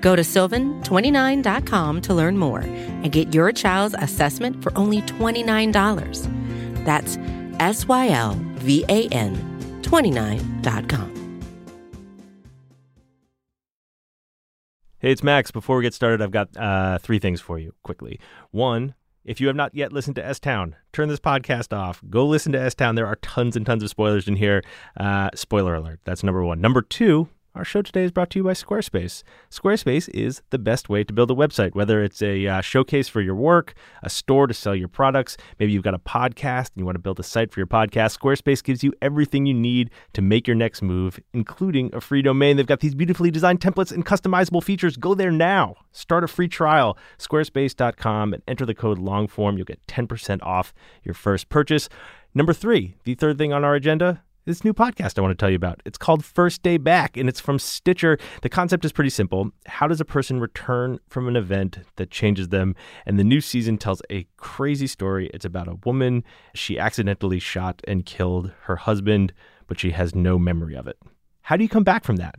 Go to sylvan29.com to learn more and get your child's assessment for only $29. That's S Y L V A N 29.com. Hey, it's Max. Before we get started, I've got uh, three things for you quickly. One, if you have not yet listened to S Town, turn this podcast off. Go listen to S Town. There are tons and tons of spoilers in here. Uh, spoiler alert. That's number one. Number two, our show today is brought to you by Squarespace. Squarespace is the best way to build a website, whether it's a uh, showcase for your work, a store to sell your products, maybe you've got a podcast and you want to build a site for your podcast. Squarespace gives you everything you need to make your next move, including a free domain. They've got these beautifully designed templates and customizable features. Go there now. Start a free trial, squarespace.com, and enter the code LONGFORM. You'll get 10% off your first purchase. Number three, the third thing on our agenda this new podcast I want to tell you about. It's called First Day Back and it's from Stitcher. The concept is pretty simple. How does a person return from an event that changes them? And the new season tells a crazy story. It's about a woman. She accidentally shot and killed her husband, but she has no memory of it. How do you come back from that?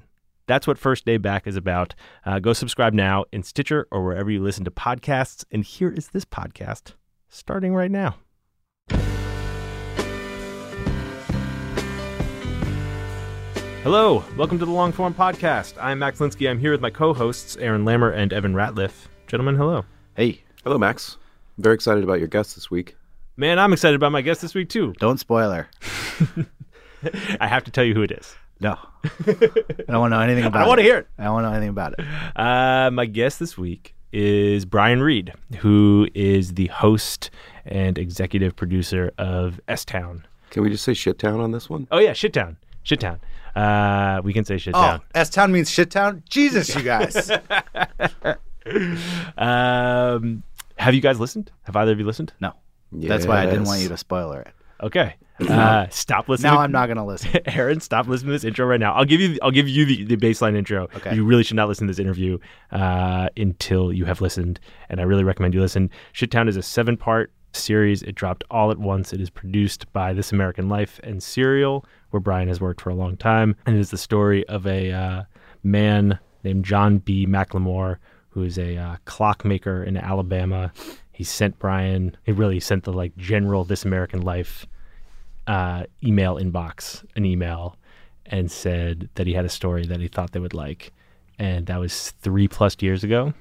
That's what First Day Back is about. Uh, go subscribe now in Stitcher or wherever you listen to podcasts. And here is this podcast starting right now. Hello, welcome to the Long Form Podcast. I'm Max Linsky. I'm here with my co-hosts Aaron Lammer and Evan Ratliff. Gentlemen, hello. Hey. Hello, Max. I'm very excited about your guest this week. Man, I'm excited about my guest this week too. Don't spoil her. I have to tell you who it is. No. I don't want to know anything about it. I want to hear it. I don't want to know anything about it. Uh, my guest this week is Brian Reed, who is the host and executive producer of S Town. Can we just say shit town on this one? Oh yeah, Shit Town. Shit Town. Uh, we can say Shit Oh, Town. S Town means shit town? Jesus, you guys. Um, have you guys listened? Have either of you listened? no. That's why I didn't want you to spoil it. Okay. Uh, stop listening. Now I'm not going to listen. Aaron, stop listening to this intro right now. I'll give you. I'll give you the, the baseline intro. Okay. You really should not listen to this interview uh, until you have listened, and I really recommend you listen. Shittown is a seven-part series. It dropped all at once. It is produced by This American Life and Serial, where Brian has worked for a long time, and it is the story of a uh, man named John B. McLemore, who is a uh, clockmaker in Alabama. He sent Brian. He really sent the like general This American Life uh, email inbox an email and said that he had a story that he thought they would like. And that was three plus years ago.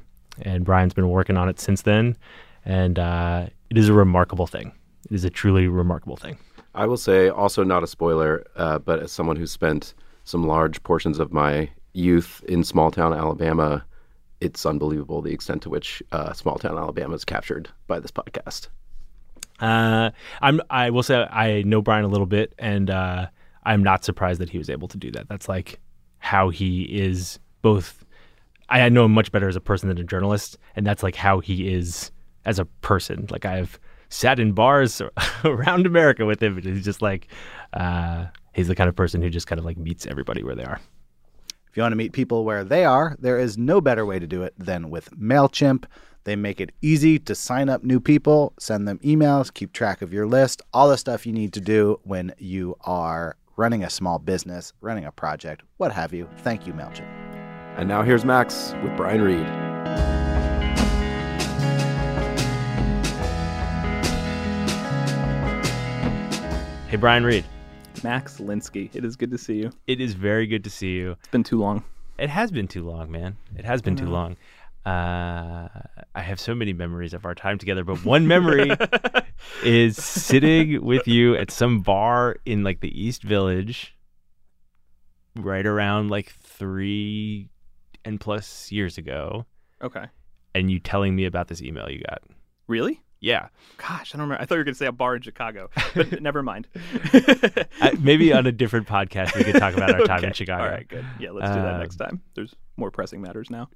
And Brian's been working on it since then. And uh, it is a remarkable thing. It is a truly remarkable thing. I will say, also not a spoiler, uh, but as someone who spent some large portions of my youth in small town Alabama, it's unbelievable the extent to which uh, small town Alabama is captured by this podcast. Uh, I'm. I will say I know Brian a little bit, and uh, I'm not surprised that he was able to do that. That's like how he is. Both, I know him much better as a person than a journalist, and that's like how he is as a person. Like I've sat in bars around America with him, and he's just like, uh, he's the kind of person who just kind of like meets everybody where they are. If you want to meet people where they are, there is no better way to do it than with MailChimp. They make it easy to sign up new people, send them emails, keep track of your list, all the stuff you need to do when you are running a small business, running a project, what have you. Thank you, MailChimp. And now here's Max with Brian Reed. Hey, Brian Reed. Max Linsky. It is good to see you. It is very good to see you. It's been too long. It has been too long, man. It has been too long. Uh, I have so many memories of our time together, but one memory is sitting with you at some bar in like the East Village, right around like three and plus years ago, Okay. and you telling me about this email you got. Really? Yeah, Gosh, I don't remember. I thought you were going to say a bar in Chicago, but never mind. I, maybe on a different podcast we could talk about our time in Chicago. All right, good. Yeah, let's do that Um, next time. There's more pressing matters now.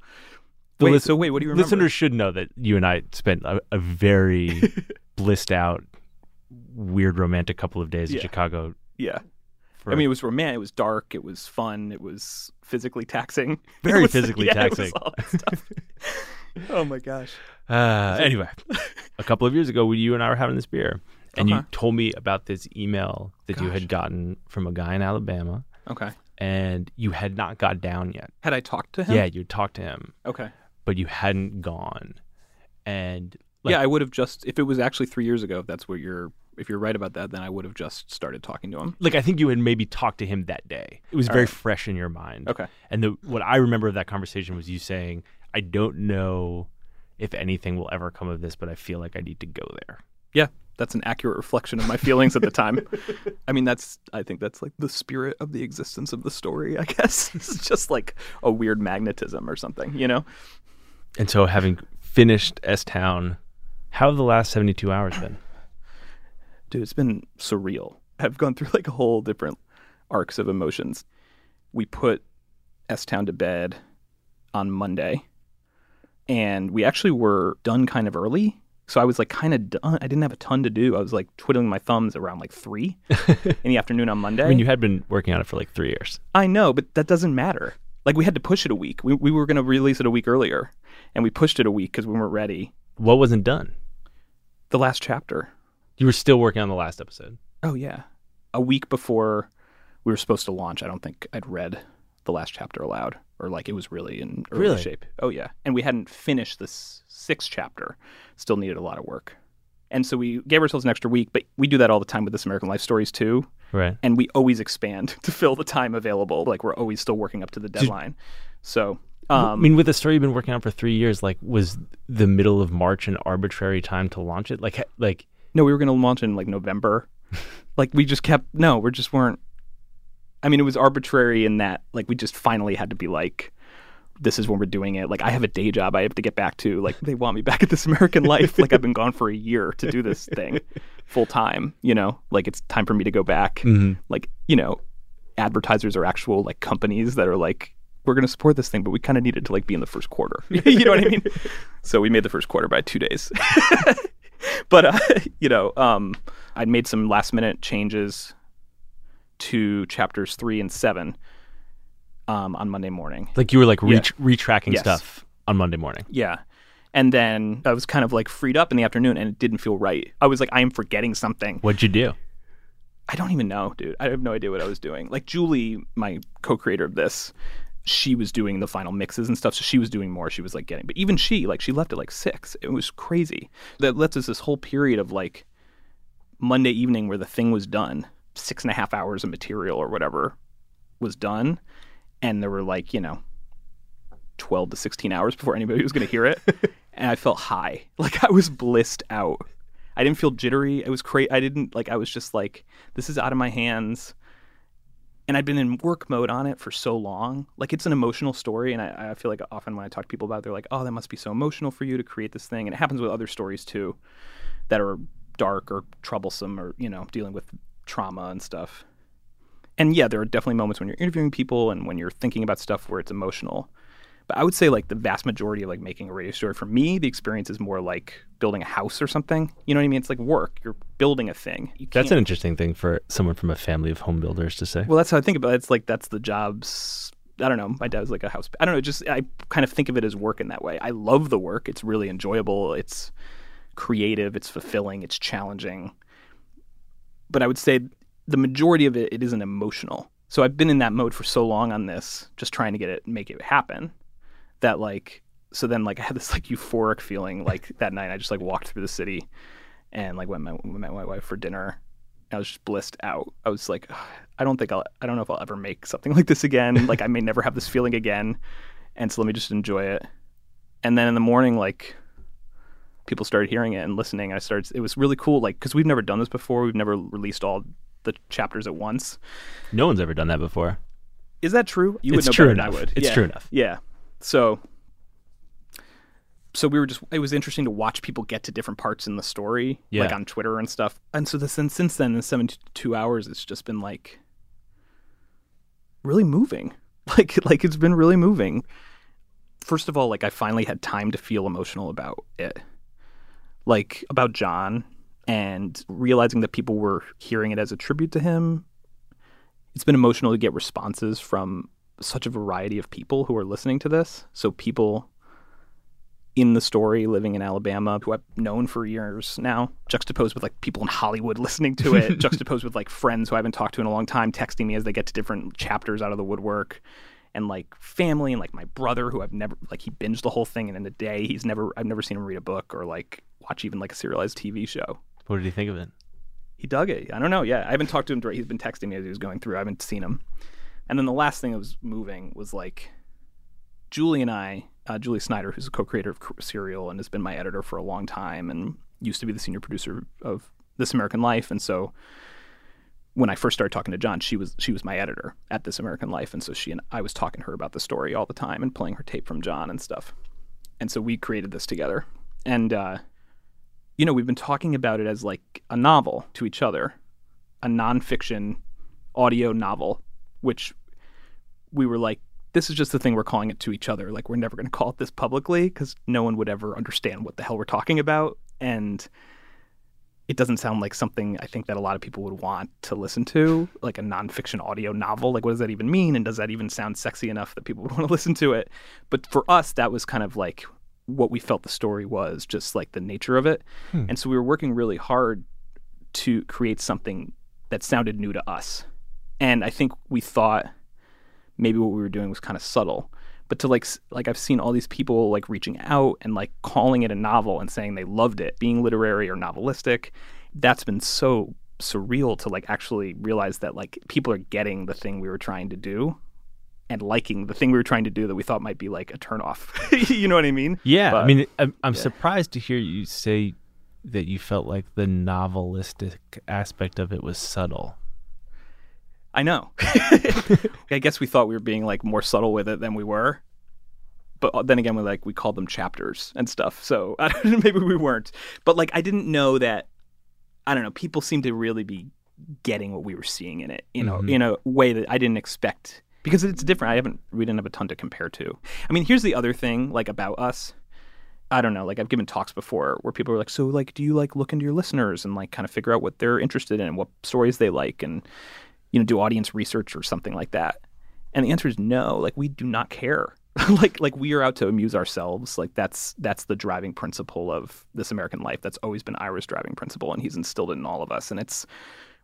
Wait, so wait, what do you remember? Listeners should know that you and I spent a, a very blissed out, weird romantic couple of days in Chicago. Yeah. For, I mean, it was romantic. It was dark. It was fun. It was physically taxing. Very was- physically yeah, taxing. all that stuff. Oh my gosh. uh, anyway, a couple of years ago, you and I were having this beer, and you told me about this email that you had gotten from a guy in Alabama, Okay. and you had not got down yet. Had I talked to him? Yeah, you talked to him, Okay. but you hadn't gone, and like, yeah, I would have just if it was actually three years ago. If that's what you're, if you're right about that, then I would have just started talking to him. like I think you had maybe talked to him that day. It was All very right. fresh in your mind. Okay. And the what I remember of that conversation was you saying, "I don't know if anything will ever come of this, but I feel like I need to go there." Yeah, that's an accurate reflection of my feelings at the time. I mean, that's I think that's like the spirit of the existence of the story. I guess it's just like a weird magnetism or something, you know? And so, having finished S Town, how have the last seventy-two hours been? Dude, it's been surreal. I've gone through like a whole different arcs of emotions. We put S Town to bed on Monday, and we actually were done kind of early. So I was like kind of done. I didn't have a ton to do. I was like twiddling my thumbs around like three in the afternoon on Monday. I mean, you had been working on it for like three years. I know, but that doesn't matter. Like we had to push it a week. We we were going to release it a week earlier, and we pushed it a week because we weren't ready. What wasn't done? The last chapter. You were still working on the last episode. Oh yeah, a week before we were supposed to launch. I don't think I'd read the last chapter aloud, or like it was really in early Really? shape. Oh yeah, and we hadn't finished this sixth chapter. Still needed a lot of work, and so we gave ourselves an extra week. But we do that all the time with this American Life Stories too, Right. and we always expand to fill the time available. Like we're always still working up to the deadline. So. Um, I mean, with a story you've been working on for three years, like, was the middle of March an arbitrary time to launch it? Like, like, No, we were going to launch in like November. like we just kept no, we just weren't. I mean, it was arbitrary in that like we just finally had to be like, this is when we're doing it. Like I have a day job I have to get back to. Like they want me back at this American Life. like I've been gone for a year to do this thing full time. You know, like it's time for me to go back. Mhm. Like you know, advertisers are actual like companies that are like. We're going to support this thing, but we kind of needed to like be in the first quarter. you know what I mean? So we made the first quarter by two days. but uh, you know, um, I'd made some last minute changes to chapters three and seven um, on Monday morning. like you were like Yeah. re- retracking Yes. stuff on Monday morning. Yeah. And then I was kind of like freed up in the afternoon and it didn't feel right. I was like, I am forgetting something. What'd you do? I don't even know, dude. I have no idea what I was doing. Like Julie, my co-creator of this, she was doing the final mixes and stuff, so she was doing more. She was like getting, but even she, like, she left at like six. It was crazy. That left us this whole period of like Monday evening where the thing was done, six and a half hours of material or whatever was done, and there were like you know, twelve to sixteen hours before anybody was going to hear it, and I felt high, like I was blissed out. I didn't feel jittery. It was crazy. I didn't like. I was just like, this is out of my hands. And I'd been in work mode on it for so long. Like it's an emotional story, and I, I feel like often when I talk to people about it, they're like, "Oh, that must be so emotional for you to create this thing." And it happens with other stories too, that are dark or troublesome, or you know, dealing with trauma and stuff. And yeah, there are definitely moments when you're interviewing people and when you're thinking about stuff where it's emotional. But I would say like the vast majority of like making a radio story for me, the experience is more like building a house or something. You know what I mean? It's like work. You're building a thing. You That's an interesting thing for someone from a family of home builders to say. well, that's how I think about it. It's like that's the jobs. I don't know. My dad was like a house. I don't know. Just I kind of think of it as work in that way. I love the work. It's really enjoyable. It's creative. It's fulfilling. It's challenging. But I would say the majority of it, it isn't emotional. So I've been in that mode for so long on this, just trying to get it, make it happen, that like, so then like I had this like euphoric feeling like that night. I just like walked through the city, and like went my, my wife for dinner. I was just blissed out. I was like, I don't think I'll, I don't know if I'll ever make something like this again. like I may never have this feeling again, and so let me just enjoy it. And then in the morning, like people started hearing it and listening. I started. It was really cool, like because we've never done this before. We've never released all the chapters at once. No one's ever done that before. Is that true? You It's would know true better than enough. I would. It's Yeah. true enough. Yeah. So so we were just it was interesting to watch people get to different parts in the story Yeah. like on Twitter and stuff. And so this, and since then in 72 hours it's just been like really moving. Like like it's been really moving. first of all, like I finally had time to feel emotional about it, like about John, and realizing that people were hearing it as a tribute to him. It's been emotional to get responses from such a variety of people who are listening to this. So people in the story living in Alabama who I've known for years now, juxtaposed with like people in Hollywood listening to it, juxtaposed with like friends who I haven't talked to in a long time texting me as they get to different chapters out of the woodwork. And like family and like my brother who I've never like he binged the whole thing and in a day he's never I've never seen him read a book or like watch even like a serialized TV show. What did he think of it? He dug it. I don't know. Yeah, I haven't talked to him. He's been texting me as he was going through. I haven't seen him. And then the last thing that was moving was like Julie and I, uh, Julie Snyder, who's a co-creator of Serial and has been my editor for a long time and used to be the senior producer of This American Life, and so when I first started talking to John, she was she was my editor at This American Life, and so she and I was talking to her about the story all the time and playing her tape from John and stuff. And so we created this together, and uh, you know we've been talking about it as like a novel to each other, a nonfiction audio novel, which we were like, this is just the thing we're calling it to each other. Like we're never going to call it this publicly because no one would ever understand what the hell we're talking about, and it doesn't sound like something I think that a lot of people would want to listen to, like a nonfiction audio novel. Like, what does that even mean? And does that even sound sexy enough that people would want to listen to it? But for us, that was kind of like what we felt the story was, just like the nature of it. Hmm. And so we were working really hard to create something that sounded new to us. And I think we thought maybe what we were doing was kind of subtle but to like like I've seen all these people like reaching out and like calling it a novel and saying they loved it, being literary or novelistic. That's been so surreal to like actually realize that like people are getting the thing we were trying to do and liking the thing we were trying to do that we thought might be like a turnoff. you know what I mean? Yeah. But, I mean, I'm, I'm yeah. surprised to hear you say that you felt like the novelistic aspect of it was subtle. I know. I guess we thought we were being like more subtle with it than we were. But uh, then again, we like we called them chapters and stuff. So maybe we weren't. But like I didn't know that. I don't know. People seem to really be getting what we were seeing in it. You know, Mhm. in a way that I didn't expect because it's different. I haven't. We didn't have a ton to compare to. I mean, here's the other thing, like about us. I don't know. Like I've given talks before where people are like, "So, like, do you like look into your listeners and like kind of figure out what they're interested in, and what stories they like, and you know, do audience research or something like that?" And the answer is no. Like we do not care. like like we are out to amuse ourselves. Like that's that's the driving principle of this American life. That's always been Ira's driving principle, and he's instilled it in all of us. And it's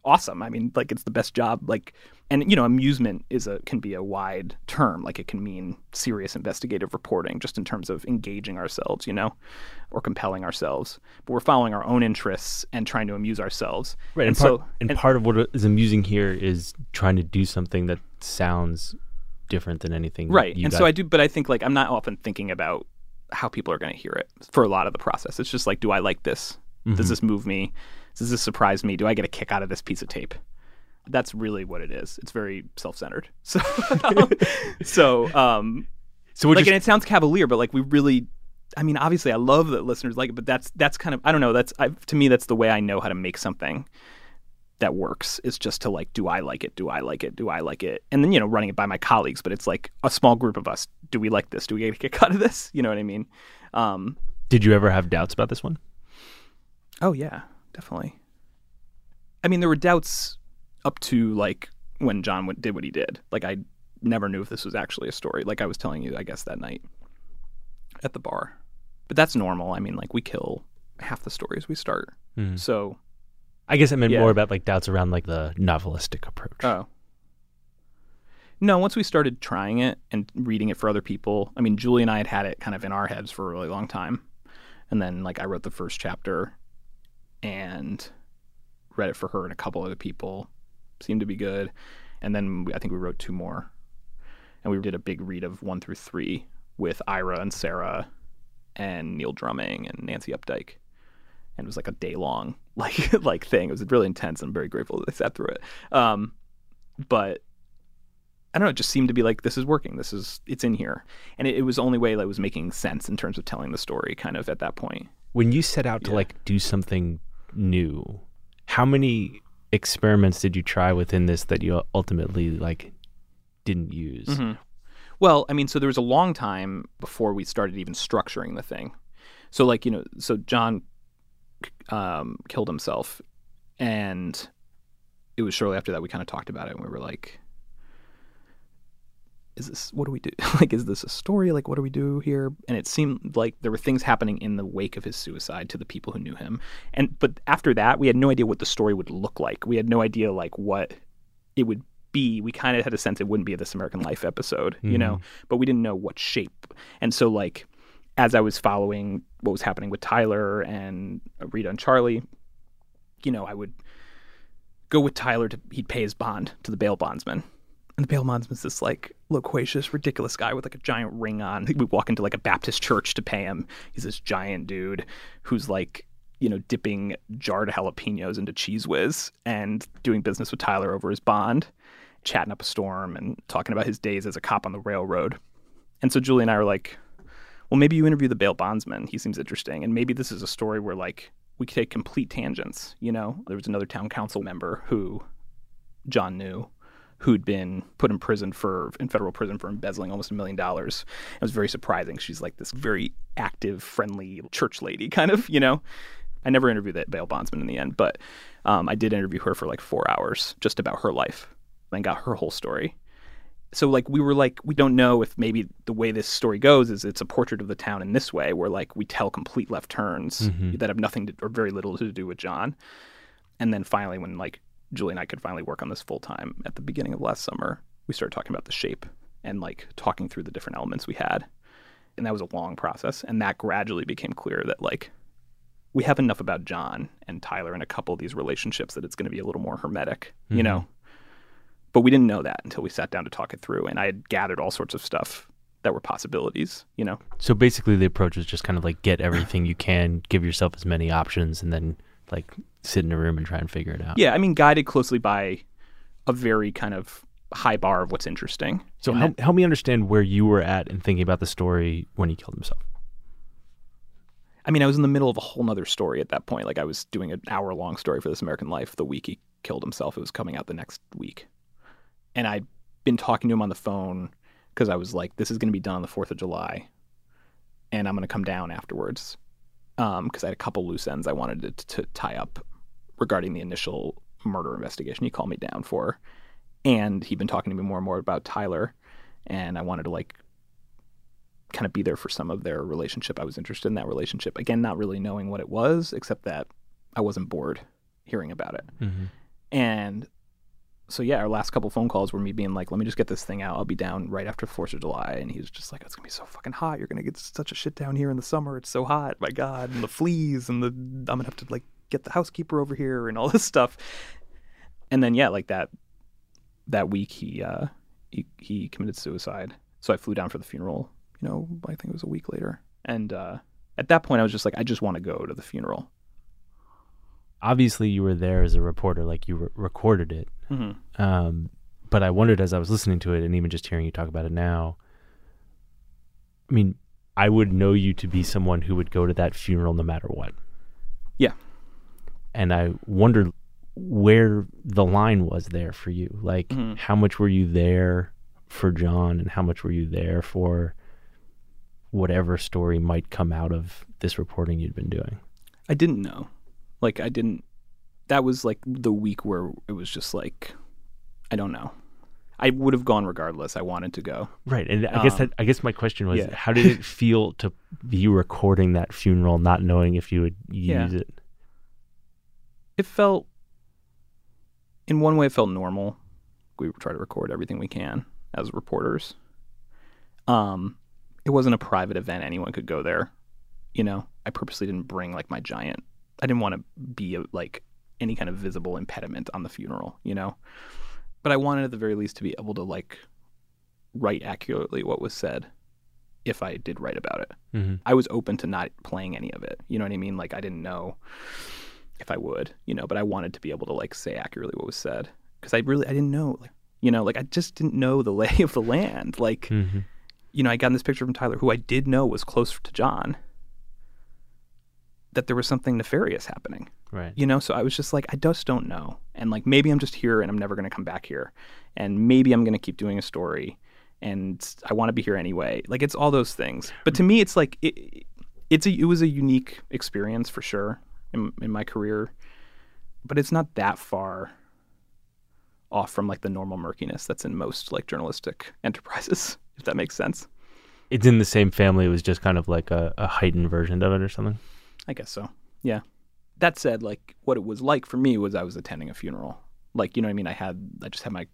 awesome. I mean, like it's the best job. Like, and you know, amusement is a can be a wide term. Like it can mean serious investigative reporting, just in terms of engaging ourselves, you know, or compelling ourselves. But we're following our own interests and trying to amuse ourselves. Right. And, And part, so- and, and- part of what is amusing here is trying to do something that sounds different than anything. right and so i do but i think like i'm not often thinking about how people are going to hear it for a lot of the process it's just like do i like this Mhm. does this move me does this surprise me? Do i get a kick out of this piece of tape? That's really what it is. It's very self-centered. So so um So like you're and it sounds cavalier but like we really i mean obviously i love that listeners like it but that's that's kind of i don't know that's I, to me that's the way i know how to make something that works is just to like do i like it? Do i like it? Do i like it? And then you know running it by my colleagues but it's like a small group of us. Do we like this? Do we get a kick out of this? You know what i mean? Um Did you ever have doubts about this one? oh yeah definitely i mean there were doubts up to like when john went, did what he did like i never knew if this was actually a story like i was telling you i guess that night at the bar but that's normal i mean like we kill half the stories we start Mhm. so I guess I meant Yeah. more about like doubts around like the novelistic approach. Oh. No, once we started trying it and reading it for other people, I mean, Julie and I had had it kind of in our heads for a really long time. And then, like, I wrote the first chapter and read it for her and a couple other people. Seemed to be good. And then we, I think we wrote two more. And we did a big read of one through three with Ira and Sarah and Neil Drumming and Nancy Updike. And it was like a day long like like thing. It was really intense. I'm very grateful that I sat through it. Um, but I don't know. It just seemed to be like this is working. This is it's in here, and it, it was the only way that was making sense in terms of telling the story. Kind of at that point. When you set out to Yeah. like do something new, how many experiments did you try within this that you ultimately like didn't use? Mm-hmm. Well, I mean, so there was a long time before we started even structuring the thing. So, like, you know, so John um, killed himself, and it was shortly after that we kind of talked about it, and we were like, "Is this what do we do? like, is this a story? Like, what do we do here?" And it seemed like there were things happening in the wake of his suicide to the people who knew him, and but after that, we had no idea what the story would look like. We had no idea like what it would be. We kind of had a sense it wouldn't be a This American Life episode, you know, mm-hmm. but we didn't know what shape. And so, like, as I was following what was happening with Tyler and Rita and Charlie, you know, I would go with Tyler to he'd pay his bond to the bail bondsman. And the bail bondsman's this like loquacious, ridiculous guy with like a giant ring on. We walk into like a Baptist church to pay him. He's this giant dude who's like, you know, dipping jarred jalapenos into Cheez Whiz and doing business with Tyler over his bond, chatting up a storm and talking about his days as a cop on the railroad. And so Julie and I were like, well, maybe you interview the bail bondsman. He seems interesting. And maybe this is a story where like we could take complete tangents. You know, there was another town council member who John knew who'd been put in prison for in federal prison for embezzling almost a million dollars. It was very surprising. She's like this very active, friendly church lady, kind of, you know. I never interviewed that bail bondsman in the end, but um, I did interview her for like four hours just about her life and got her whole story so like we were like we don't know if maybe the way this story goes is it's a portrait of the town in this way where like we tell complete left turns Mm-hmm. that have nothing to, or very little to do with John and then finally when like Julie and I could finally work on this full time at the beginning of last summer we started talking about the shape and like talking through the different elements we had. And that was a long process. And that gradually became clear that like we have enough about John and Tyler and a couple of these relationships that it's going to be a little more hermetic you mm-hmm. know? But we didn't know that until we sat down to talk it through. And i had gathered all sorts of stuff that were possibilities you know? So basically, the approach was just kind of like get everything you can, give yourself as many options, and then like sit in a room and try and figure it out. yeah i mean guided closely by a very kind of high bar of what's interesting So help, help me understand where you were at in thinking about the story when he killed himself. I mean, I was in the middle of a whole nother story at that point. Like I was doing an hour long story for This American Life the week he killed himself. It was coming out the next week. And I'd been talking to him on the phone because I was like, this is going to be done on the 4th of July. And I'm going to come down afterwards Um, because I had a couple loose ends I wanted to, to tie up regarding the initial murder investigation he called me down for. And he'd been talking to me more and more about Tyler. And I wanted to like kind of be there for some of their relationship. I was interested in that relationship. Again, not really knowing what it was, except that I wasn't bored hearing about it. Mm-hmm. And so, yeah, our last couple phone calls were me being like, let me just get this thing out. I'll be down right after 4th of July. And he was just like, it's to be so fucking hot. You're to get such a shit down here in the summer. It's so hot. My God. And the fleas and the, I'm to have to like get the housekeeper over here and all this stuff. And then, yeah, like that, that week he, uh, he, he committed suicide. So I flew down for the funeral, you know, I think it was a week later. And, uh, at that point, I was just like, I just want to go to the funeral. Obviously, you were there as a reporter, like you re- recorded it. Mm-hmm. Um, but I wondered as I was listening to it, and even just hearing you talk about it now. I mean, I would know you to be someone who would go to that funeral no matter what. Yeah. And I wondered where the line was there for you. Like, Mhm. how much were you there for John, and how much were you there for whatever story might come out of this reporting you'd been doing? I didn't know. Like I didn't that was like the week where it was just like I don't know. I would have gone regardless. I wanted to go. Right, and I guess Um, that I guess my question was, yeah. how did it feel to be recording that funeral, not knowing if you would Yeah. use it? It felt in one way it felt normal. We try to record everything we can as reporters. Um it wasn't a private event anyone could go there. You know, I purposely didn't bring like my giant I didn't want to be a, like any kind of visible impediment on the funeral, you know. But I wanted at the very least to be able to like write accurately what was said if I did write about it. Mm-hmm. I was open to not playing any of it. You know what I mean? Like I didn't know if I would, you know, but I wanted to be able to like say accurately what was said because I really I didn't know, like, you know, like I just didn't know the lay of the land. Like, Mm-hmm. you know, I got this picture from Tyler, who I did know was close to John, that there was something nefarious happening Right. you know so i was just like i just don't know and like maybe i'm just here and i'm never going to come back here and maybe i'm going to keep doing a story and I want to be here anyway. Like it's all those things. But to me, it's like it, it's a it was a unique experience for sure in in my career, but it's not that far off from like the normal murkiness that's in most like journalistic enterprises, if that makes sense. It's in the same family. It was just kind of like a, a heightened version of it or something. I guess so. Yeah. That said, like what it was like for me was I was attending a funeral. Like, you know what I mean? I had I just had my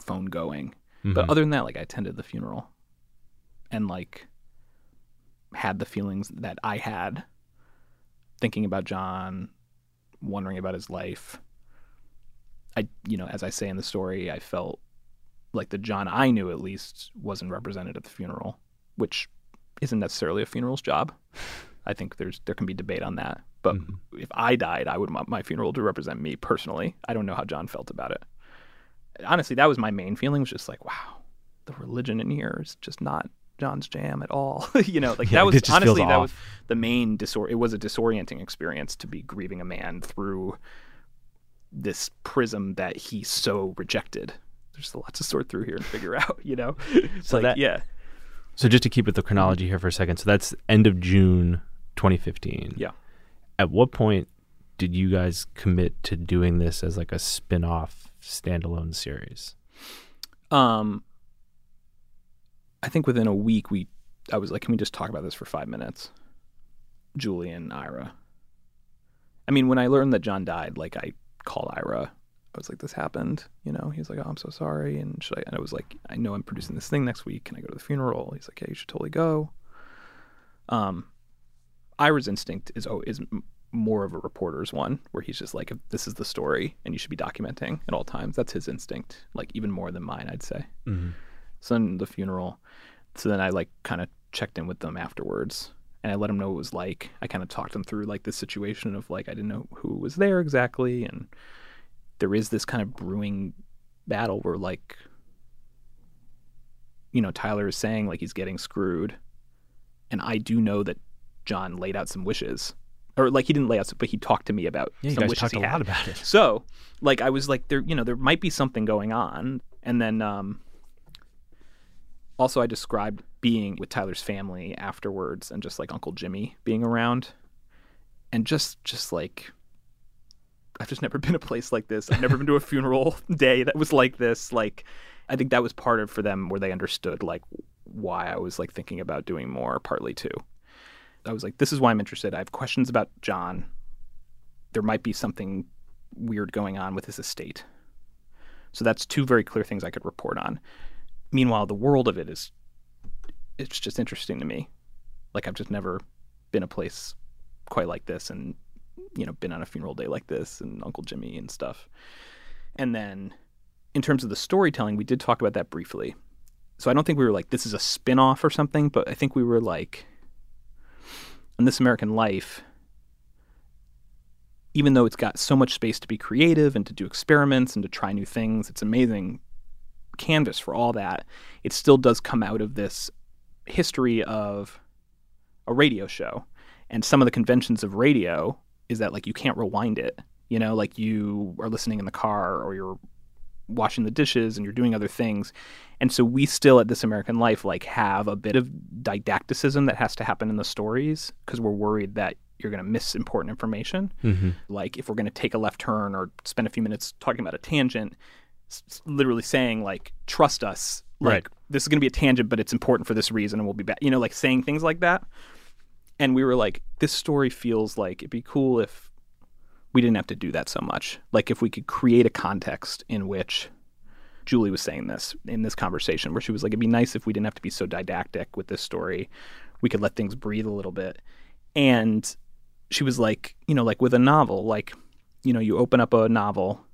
phone going. But Mhm. other than that, like I attended the funeral and like had the feelings that I had thinking about John, wondering about his life. I you know, as I say in the story, I felt like the John I knew at least wasn't represented at the funeral, which isn't necessarily a funeral's job. I think there's there can be debate on that. But mm-hmm. if I died, I would want my funeral to represent me personally. I don't know how John felt about it. Honestly, that was my main feeling. Was just like, wow, the religion in here is just not John's jam at all. you know, like Yeah, that was honestly that was the main disor. It was a disorienting experience to be grieving a man through this prism that he so rejected. There's a lot to sort through here and figure out. You know, So like that- yeah, So just to keep with the chronology mm-hmm. here for a second. So that's end of June 2015. yeah. At what point did you guys commit to doing this as like a spin-off standalone series? Um, I think within a week we, I was like, can we just talk about this for five minutes? Julie and Ira. I mean, when I learned that John died, like I called Ira. I was like, this happened. You know, he was like, oh, I'm so sorry. And should I? And I was like, I know I'm producing this thing next week. Can I go to the funeral? He's like, yeah, you should totally go. Um, Ira's instinct is oh, is more of a reporter's one, where he's just like, this is the story, and you should be documenting at all times. That's his instinct, like even more than mine, I'd say. Mm-hmm. So then the funeral. So then I like kind of checked in with them afterwards, and I let them know what it was like. I kind of talked them through like the situation of like I didn't know who was there exactly, and there is this kind of brewing battle where like you know Tyler is saying like he's getting screwed, and I do know that John laid out some wishes, or like he didn't lay out, some, but he talked to me about Yeah, you some guys wishes talked he a had. lot about it. So, like, I was like, there, you know, there might be something going on. And then, um, also, I described being with Tyler's family afterwards, and just like Uncle Jimmy being around, and just, just like, I've just never been a place like this. I've never been to a funeral day that was like this. Like, I think that was part of for them where they understood like why I was like thinking about doing more. Partly too, I was like, this is why I'm interested. I have questions about John. There might be something weird going on with his estate. So that's two very clear things I could report on. Meanwhile, the world of it is it's just interesting to me. Like I've just never been a place quite like this and you know, been on a funeral day like this and Uncle Jimmy and stuff. And then in terms of the storytelling, we did talk about that briefly. So I don't think we were like this is a spin-off or something, but I think we were like in this American life even though it's got so much space to be creative and to do experiments and to try new things, it's amazing canvas for all that. It still does come out of this history of a radio show. And some of the conventions of radio is that like you can't rewind it. You know, like you are listening in the car or you're washing the dishes and you're doing other things. And so we still at This American Life like have a bit of didacticism that has to happen in the stories because we're worried that you're going to miss important information. Mm-hmm. Like if we're going to take a left turn or spend a few minutes talking about a tangent, s- literally saying like trust us, like Right. this is going to be a tangent, but it's important for this reason, and we'll be back. You know, like saying things like that. And we were like, this story feels like it'd be cool if we didn't have to do that so much. Like if we could create a context in which Julie was saying this in this conversation, where she was like, it'd be nice if we didn't have to be so didactic with this story. We could let things breathe a little bit. And she was like, you know, like with a novel, like, you know, you open up a novel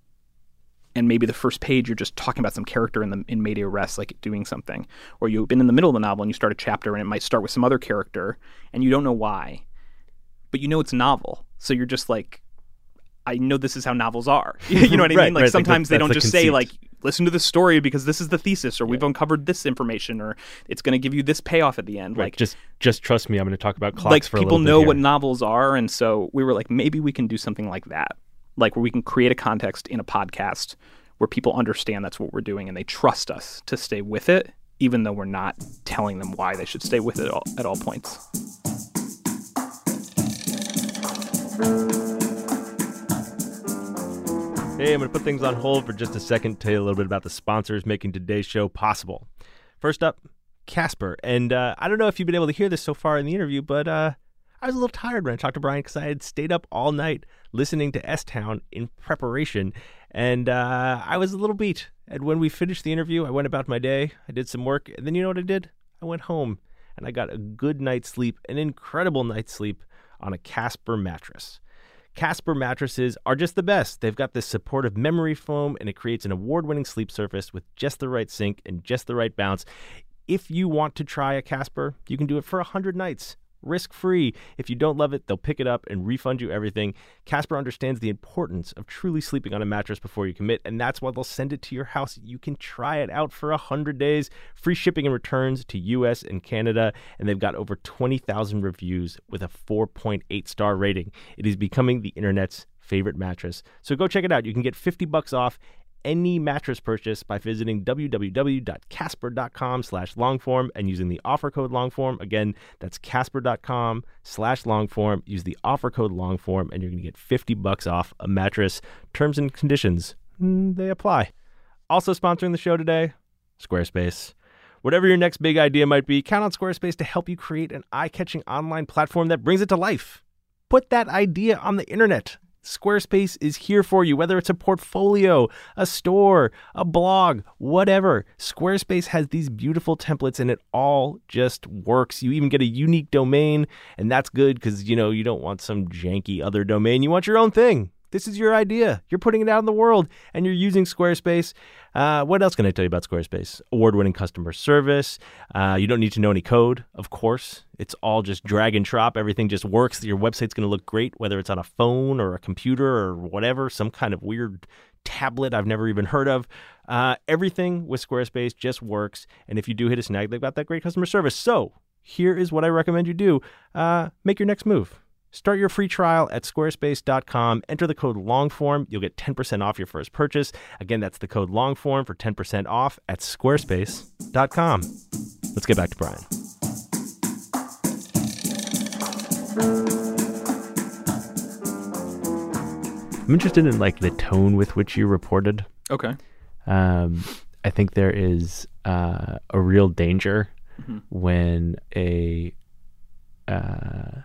and maybe the first page you're just talking about some character in the in media res, like doing something. Or you've been in the middle of the novel and you start a chapter and it might start with some other character and you don't know why. But you know it's novel. So you're just like I know this is how novels are. you know what I Right, mean? Like right. Like, sometimes they don't the just say like listen to the story because this is the thesis or we've uncovered this information or it's going to give you this payoff at the end. Right. Like just just trust me. I'm going to talk about clocks like for a people know here. what novels are and so we were like maybe we can do something like that like where we can create a context in a podcast where people understand that's what we're doing and they trust us to stay with it even though we're not telling them why they should stay with it at all, at all points. Hey, I'm going to put things on hold for just a second, to tell you a little bit about the sponsors making today's show possible. First up, Casper. And uh, I don't know if you've been able to hear this so far in the interview, but uh, I was a little tired when I talked to Brian because I had stayed up all night listening to S Town in preparation, and uh, I was a little beat. And when we finished the interview, I went about my day, I did some work, and then you know what I did? I went home and I got a good night's sleep, an incredible night's sleep on a Casper mattress. Casper mattresses are just the best. They've got this supportive memory foam and it creates an award winning sleep surface with just the right sink and just the right bounce. If you want to try a Casper, you can do it for 100 nights risk free. If you don't love it, they'll pick it up and refund you everything. Casper understands the importance of truly sleeping on a mattress before you commit, and that's why they'll send it to your house. You can try it out for 100 days, free shipping and returns to US and Canada, and they've got over 20,000 reviews with a 4.8 star rating. It is becoming the internet's favorite mattress. So go check it out. You can get 50 bucks off any mattress purchase by visiting www.casper.com slash longform and using the offer code longform. Again, that's casper.com slash longform. Use the offer code longform and you're going to get 50 bucks off a mattress. Terms and conditions, mm, they apply. Also sponsoring the show today, Squarespace. Whatever your next big idea might be, count on Squarespace to help you create an eye-catching online platform that brings it to life. Put that idea on the internet Squarespace is here for you, whether it's a portfolio, a store, a blog, whatever. Squarespace has these beautiful templates and it all just works. You even get a unique domain, and that's good because, you know, you don't want some janky other domain. You want your own thing. This is your idea. You're putting it out in the world and you're using Squarespace. Uh, what else can I tell you about Squarespace? Award winning customer service. Uh, you don't need to know any code, of course. It's all just drag and drop. Everything just works. Your website's going to look great, whether it's on a phone or a computer or whatever, some kind of weird tablet I've never even heard of. Uh, everything with Squarespace just works. And if you do hit a snag, they've got that great customer service. So here is what I recommend you do uh, make your next move Start your free trial at squarespace.com. Enter the code LONGFORM. You'll get 10% off your first purchase. Again, that's the code LONGFORM for 10% off at squarespace.com. Let's get back to Brian. I'm interested in like the tone with which you reported. Okay. Um, I think there is uh, a real danger mm-hmm. when a uh,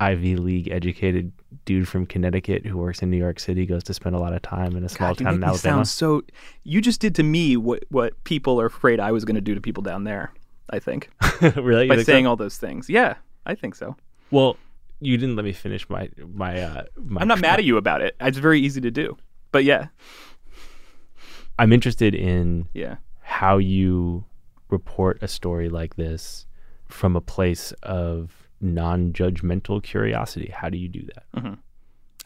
Ivy League educated dude from Connecticut who works in New York City goes to spend a lot of time in a small God, town in Alabama. so you just did to me what what people are afraid I was going to do to people down there. I think really by saying so? all those things. Yeah, I think so. Well, you didn't let me finish my my. Uh, my I'm not mad at you about it. It's very easy to do, but yeah, I'm interested in yeah how you report a story like this from a place of non-judgmental curiosity. How do you do that? Mm-hmm.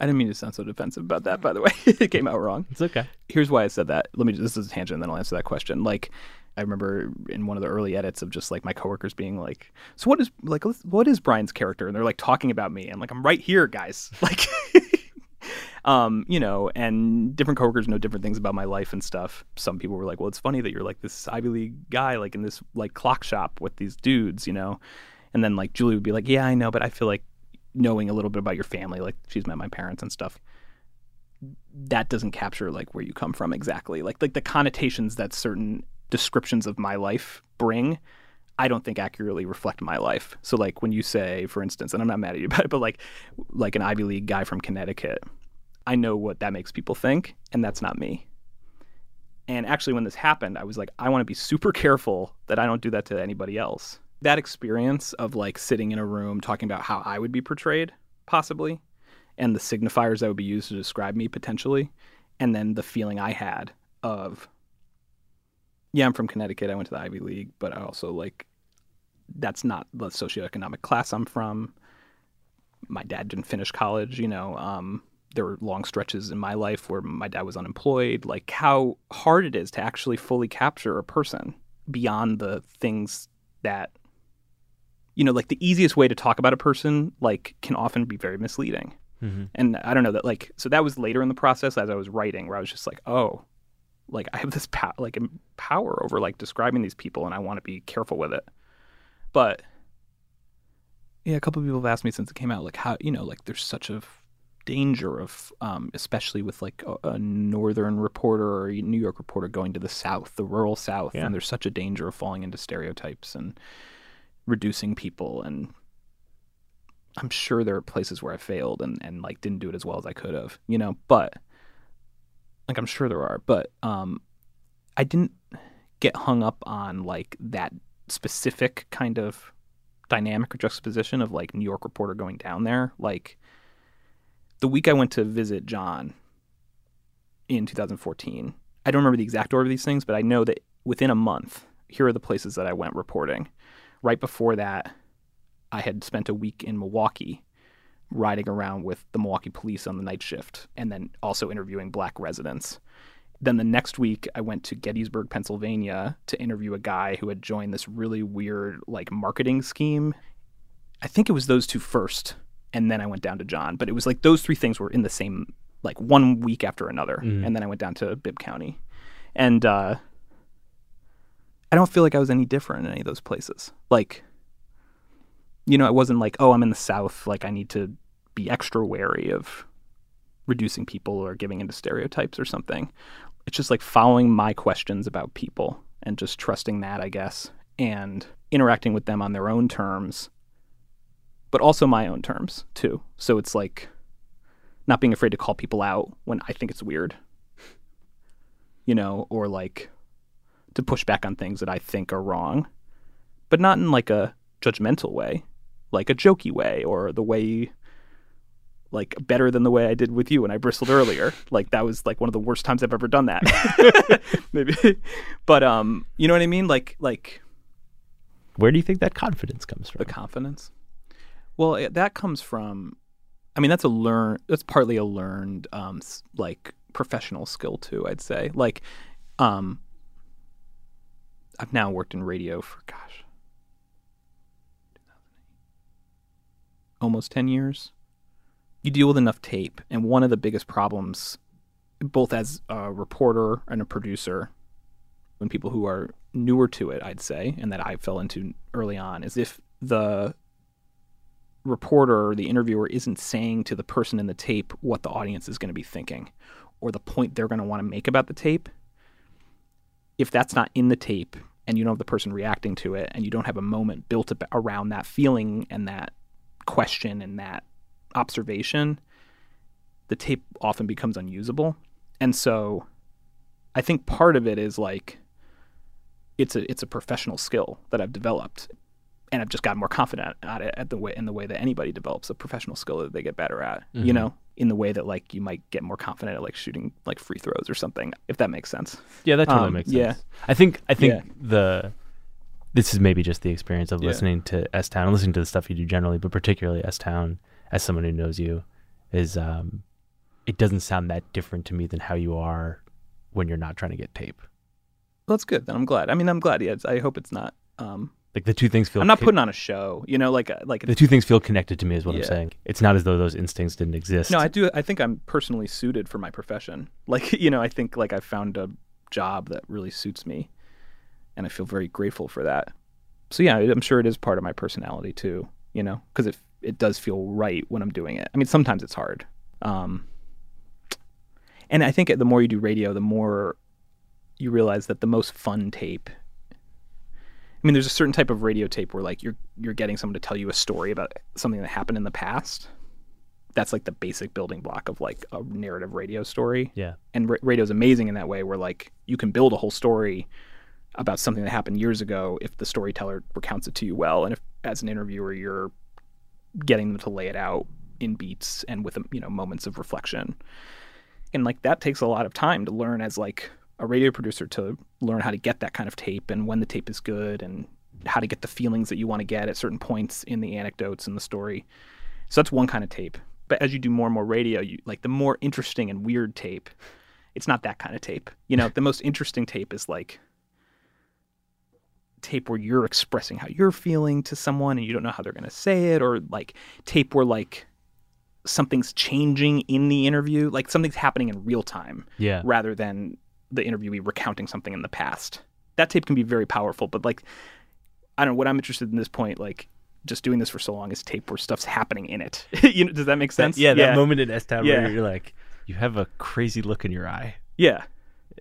I didn't mean to sound so defensive about that. By the way, it came out wrong. It's okay. Here's why I said that. Let me. Just this is a tangent, and then I'll answer that question. Like, I remember in one of the early edits of just like my coworkers being like, "So what is like what is Brian's character?" And they're like talking about me. I'm like, "I'm right here, guys." Like, um, you know, and different coworkers know different things about my life and stuff. Some people were like, "Well, it's funny that you're like this Ivy League guy, like in this like clock shop with these dudes," you know. And then like Julie would be like, "Yeah, I know, but I feel like knowing a little bit about your family, like she's met my parents and stuff." That doesn't capture like where you come from exactly. Like like the connotations that certain descriptions of my life bring, I don't think accurately reflect my life. So like when you say, for instance, and I'm not mad at you about it, but like like an Ivy League guy from Connecticut, I know what that makes people think, and that's not me. And actually, when this happened, I was like, I want to be super careful that I don't do that to anybody else that experience of like sitting in a room talking about how I would be portrayed, possibly, and the signifiers that would be used to describe me potentially, and then the feeling I had of, yeah, I'm from Connecticut. I went to the Ivy League, but I also like, that's not the socioeconomic class I'm from. My dad didn't finish college, you know. Um, there were long stretches in my life where my dad was unemployed. Like how hard it is to actually fully capture a person beyond the things that you know, like the easiest way to talk about a person like can often be very misleading. Mm-hmm. And I don't know that like so that was later in the process as I was writing where I was just like, oh, Like I have this pow- like power over like describing these people, and I want to be careful with it. But yeah, a couple of people have asked me since it came out, like how you know, like there's such a danger of, um, especially with like a, a northern reporter or a New York reporter going to the South, the rural South, Yeah. and there's such a danger of falling into stereotypes and reducing people and I'm sure there are places where I failed and, and like didn't do it as well as I could have, you know, but like I'm sure there are, but um I didn't get hung up on like that specific kind of dynamic or juxtaposition of like New York reporter going down there. Like the week I went to visit John in 2014, I don't remember the exact order of these things, but I know that within a month, here are the places that I went reporting. Right before that, I had spent a week in Milwaukee riding around with the Milwaukee police on the night shift and then also interviewing black residents. Then the next week, I went to Gettysburg, Pennsylvania to interview a guy who had joined this really weird, like, marketing scheme. I think it was those two first, and then I went down to John. But it was like those three things were in the same, like, one week after another. And then I went down to Bibb County. And uh, I don't feel like I was any different in any of those places. Like, you know, it wasn't like, oh, I'm in the South, like I need to be extra wary of reducing people or giving into stereotypes or something. It's just like following my questions about people and just trusting that, I guess, and interacting with them on their own terms, but also my own terms too. So it's like not being afraid to call people out when I think it's weird, you know, or like to push back on things that I think are wrong, but not in like a judgmental way, like a jokey way or the way like better than the way I did with you when I bristled earlier. Like that was like one of the worst times I've ever done that. Maybe. But um you know what I mean? Like like Where do you think that confidence comes from? the confidence. Well, it, that comes from I mean that's a learn that's partly a learned um like professional skill too, I'd say. Like um I've now worked in radio for gosh almost 10 years. You deal with enough tape and one of the biggest problems both as a reporter and a producer when people who are newer to it, I'd say, and that I fell into early on, is if the reporter or the interviewer isn't saying to the person in the tape what the audience is going to be thinking or the point they're going to want to make about the tape, if that's not in the tape and you don't have the person reacting to it and you don't have a moment built up around that feeling and that question and that observation, the tape often becomes unusable. And so I think part of it is like it's a it's a professional skill that I've developed and I've just gotten more confident at it at the way in the way that anybody develops a professional skill that they get better at. You mm-hmm. know, in the way that like you might get more confident at like shooting like free throws or something, if that makes sense. Yeah, that totally Um, makes sense. yeah. I think I think Yeah. the this is maybe just the experience of Yeah. listening to S Town and listening to the stuff you do generally, but particularly S Town as someone who knows you is um it doesn't sound that different to me than how you are when you're not trying to get tape. Well, that's good. Then I'm glad. I mean, I'm glad. Yeah, it's- I hope it's not. Um, Like the two things feel I'm not co- putting on a show. You know, like uh, like the two things feel connected to me is what I'm saying. It's not as though those instincts didn't exist. No, I do. I think I'm personally suited for my profession. Like, you know, I think like I found a job that really suits me, and I feel very grateful for that. So yeah, I'm sure it is part of my personality too. You know, because it it does feel right when I'm doing it. I mean, sometimes it's hard. Um, and I think the more you do radio, the more you realize that the most fun tape. I mean, there's a certain type of radio tape where like you're you're getting someone to tell you a story about something that happened in the past that's like the basic building block of like a narrative radio story. Yeah. And ra- is amazing in that way where like you can build a whole story about something that happened years ago if the storyteller recounts it to you well and if as an interviewer you're getting them to lay it out in beats and with you know moments of reflection. And like that takes a lot of time to learn as like a radio producer to learn how to get that kind of tape and when the tape is good and how to get the feelings that you want to get at certain points in the anecdotes and the story. So that's one kind of tape. But as you do more and more radio, you like the more interesting and weird tape. It's not that kind of tape. You know, the most interesting tape is like tape where you're expressing how you're feeling to someone and you don't know how they're going to say it or like tape where like something's changing in the interview, like something's happening in real time Yeah. rather than the interviewee recounting something in the past. That tape can be very powerful, but like I don't know what I'm interested in this point, like just doing this for so long is tape where stuff's happening in it. you know, does that make sense? yeah, that moment in S Town Yeah. where you're like, you have a crazy look in your eye. Yeah.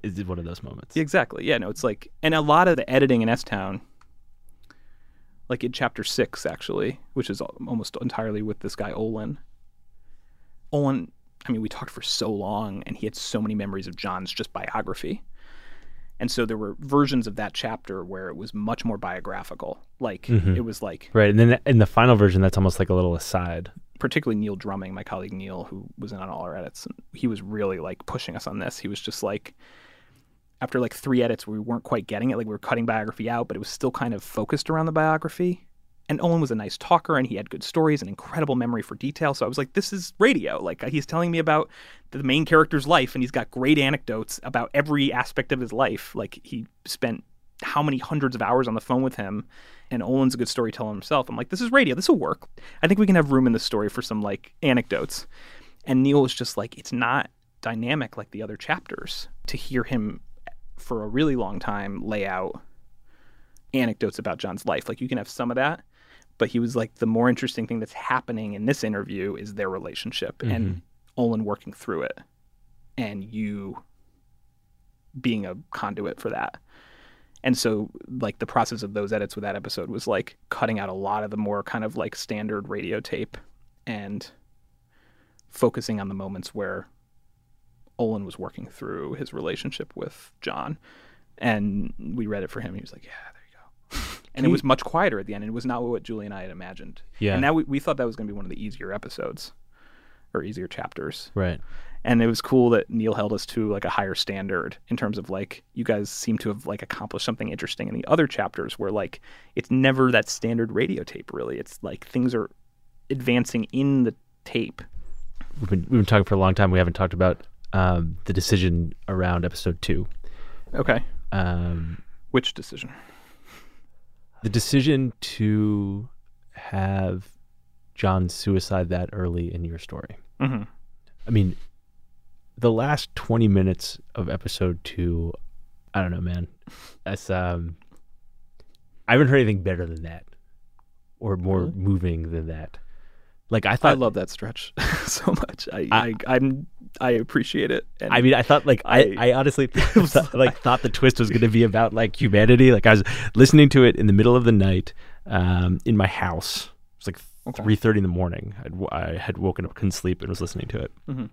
Is one of those moments. Exactly. Yeah, no, it's like and a lot of the editing in S Town like in chapter 6 actually, which is almost entirely with this guy Olin. Olin, I mean, we talked for so long and he had so many memories of John's just biography. And so there were versions of that chapter where it was much more biographical. Like mm-hmm. it was like Right, and then in the final version, that's almost like a little aside. particularly Neil Drumming, my colleague Neil, who was in on all our edits, and he was really like pushing us on this. He was just like, after like three edits, we weren't quite getting it. Like we were cutting biography out, but it was still kind of focused around the biography. And Olin was a nice talker, and he had good stories and incredible memory for detail. So I was like, this is radio. Like he's telling me about the main character's life, and he's got great anecdotes about every aspect of his life. Like he spent how many hundreds of hours on the phone with him and Olin's a good storyteller himself. I'm like, this is radio. This will work. I think we can have room in the story for some like anecdotes. And Neil was just like, it's not dynamic like the other chapters. To hear him for a really long time lay out anecdotes about John's life, like you can have some of that. But he was like, the more interesting thing that's happening in this interview is their relationship and mm-hmm. Olin working through it and you being a conduit for that. And so, like, the process of those edits with that episode was like cutting out a lot of the more kind of like standard radio tape and focusing on the moments where Olin was working through his relationship with John. And we read it for him. He was like, yeah, And it was much quieter at the end. And it was not what Julie and I had imagined. Yeah. And now we, we thought that was going to be one of the easier episodes or easier chapters Right. and it was cool that Neil held us to like a higher standard in terms of like you guys seem to have like accomplished something interesting in the other chapters where like it's never that standard radio tape really it's like things are advancing in the tape We've been we've been talking for a long time. We haven't talked about um, the decision around episode two. okay Um, which decision the decision to have John suicide that early in your story. Mhm. I mean, the last twenty minutes of episode two, I don't know, man. That's um, I haven't heard anything better than that, or more moving than that. Like I thought, I love that stretch so much I, I- I, I'm I appreciate it and I mean, I thought like I, I- I honestly thought, like thought the twist was going to be about like humanity. Like I was listening to it in the middle of the night um, in my house. It was like Okay. three thirty in the morning. I'd, I had woken up, couldn't sleep, and was listening to it. Mhm.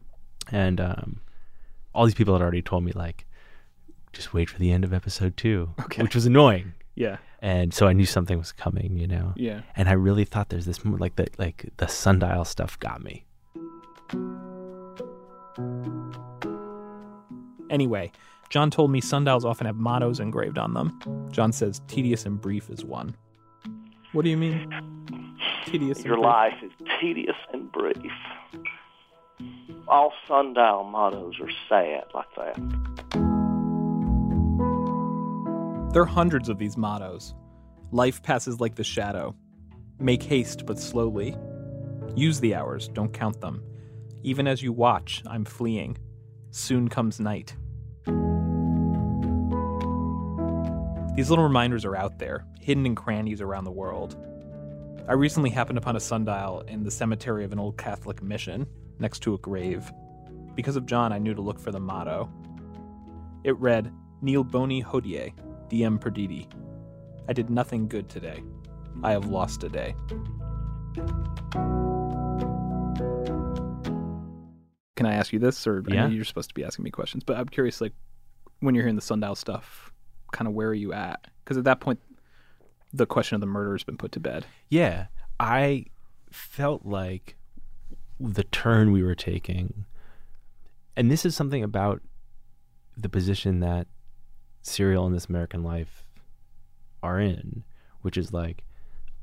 And um, all these people had already told me like, just wait for the end of episode two, Okay. which was annoying. yeah And so I knew something was coming, you know. yeah And I really thought there's this like the like the sundial stuff got me. Anyway, John told me sundials often have mottos engraved on them. John says tedious and brief is one. What do you mean? Tedious Your and brief? life is tedious and brief. All sundial mottos are sad like that. There are hundreds of these mottos. Life passes like the shadow. Make haste, but slowly. Use the hours, don't count them. Even as you watch, I'm fleeing. Soon comes night. These little reminders are out there, hidden in crannies around the world. I recently happened upon a sundial in the cemetery of an old Catholic mission, next to a grave. Because of John, I knew to look for the motto. It read, Nihil boni hodie, diem perdidi. I did nothing good today. I have lost a day. Can I ask you this, or Yeah. you're supposed to be asking me questions, but I'm curious, like, when you're hearing the sundial stuff, kind of where are you at? Because at that point, the question of the murder has been put to bed. Yeah, I felt like the turn we were taking, and this is something about the position that Serial and This American Life are in, which is like,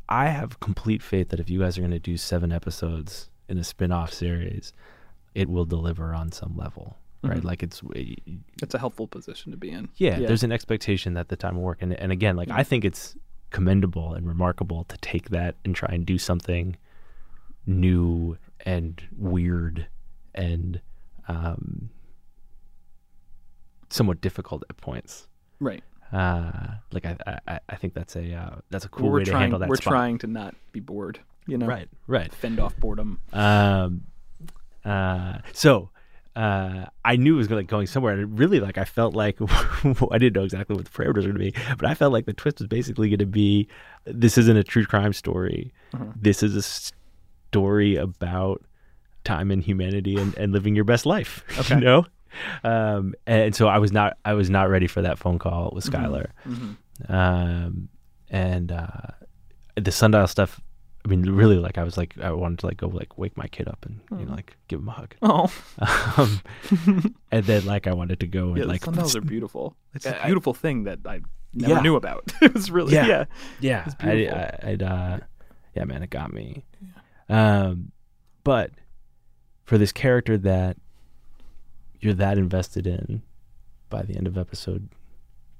I have complete faith that if you guys are going to do seven episodes in a spin off series, it will deliver on some level, right? Like it's It's a helpful position to be in. yeah, there's an expectation that the time will work. And, and again, like I think it's commendable and remarkable to take that and try and do something new and weird and um, somewhat difficult at points. Right. Uh, like I, I, I think that's a uh, that's a cool we're way to trying. handle that. we're spot. trying to not be bored. You know. Right, right. Fend off boredom. Um, uh, so uh, I knew it was like going somewhere, and it really like I felt like I didn't know exactly what the parameters were going to be, but I felt like the twist was basically going to be this isn't a true crime story. This is a story about time and humanity and, and living your best life. You know. Um, and so I was not I was not ready for that phone call with Skyler. Um, and uh, the sundial stuff. I mean, really, like I was like I wanted to like go like wake my kid up and you know like give him a hug. Oh, Um, and then like I wanted to go and yeah. like sundials are beautiful. It's a I- beautiful thing that I never Yeah. knew about. it was really Yeah. yeah. yeah, It's beautiful. I, I'd, uh, yeah, man, it got me. Um, but for this character that you're that invested in by the end of episode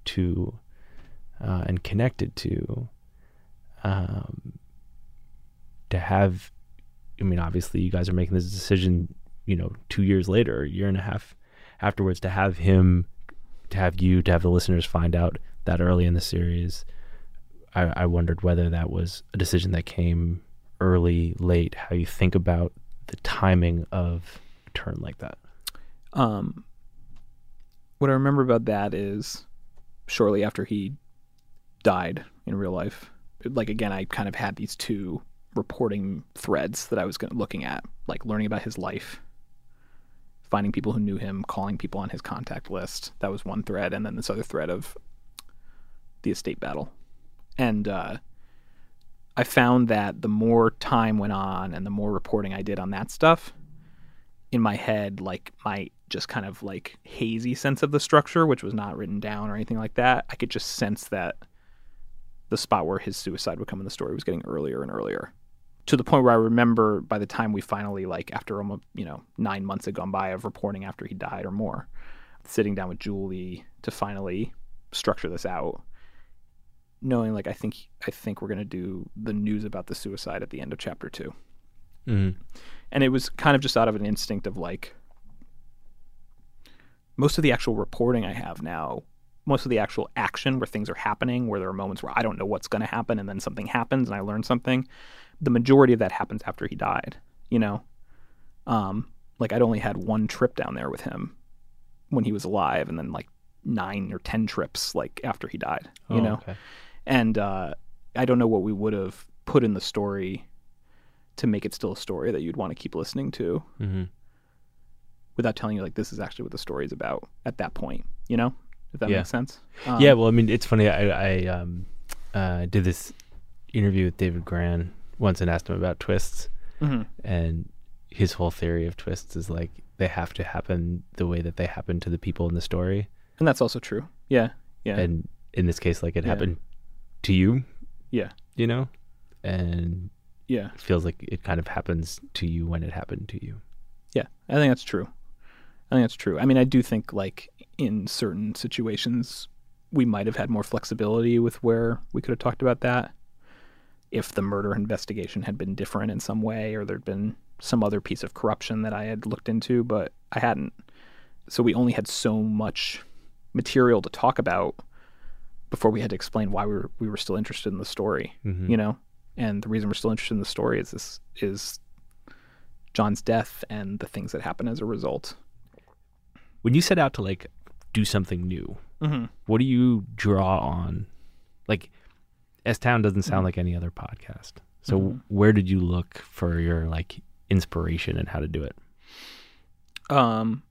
two uh, and connected to, um, to have, I mean, obviously, you guys are making this decision, you know, two years later, a year and a half afterwards, to have him, to have you, to have the listeners find out that early in the series. I, I wondered whether that was a decision that came early, late, how you think about the timing of a turn like that. Um, what I remember about that is shortly after he died in real life, like again, I kind of had these two reporting threads that I was looking at, like learning about his life, finding people who knew him, calling people on his contact list. That was one thread, and then this other thread of the estate battle. And uh, I found that the more time went on and the more reporting I did on that stuff, in my head, like my just kind of like hazy sense of the structure, which was not written down or anything like that, I could just sense that the spot where his suicide would come in the story was getting earlier and earlier. To the point where I remember by the time we finally, like after almost, you know, nine months had gone by of reporting after he died or more, sitting down with Julie to finally structure this out, knowing like I think I think we're gonna do the news about the suicide at the end of chapter two Mm-hmm. and it was kind of just out of an instinct of like most of the actual reporting I have now, most of the actual action where things are happening, where there are moments where I don't know what's going to happen and then something happens and I learn something, the majority of that happens after he died, you know? Um, like I'd only had one trip down there with him when he was alive and then like nine or 10 trips like after he died, you know? okay. and uh, I don't know what we would have put in the story to make it still a story that you'd want to keep listening to Mm-hmm. Without telling you like this is actually what the story is about at that point. You know, if that Yeah. makes sense. Um, yeah, well, I mean, it's funny. I, I um, uh, did this interview with David Grann once and asked him about twists, mhm. and his whole theory of twists is like they have to happen the way that they happen to the people in the story, and that's also true. Yeah, yeah, and in this case, like it Yeah. happened to you, yeah, you know, and yeah, it feels like it kind of happens to you when it happened to you. yeah. I think that's true. I think that's true. I mean, I do think like in certain situations we might have had more flexibility with where we could have talked about that if the murder investigation had been different in some way or there'd been some other piece of corruption that I had looked into, but I hadn't. So we only had so much material to talk about before we had to explain why we were we were still interested in the story. Mhm. You know? And the reason we're still interested in the story is this is John's death and the things that happen as a result. When you set out to like do something new, Mm-hmm. what do you draw on? Like, S Town doesn't sound Mm-hmm. like any other podcast. So, where did you look for your like inspiration and how to do it? um,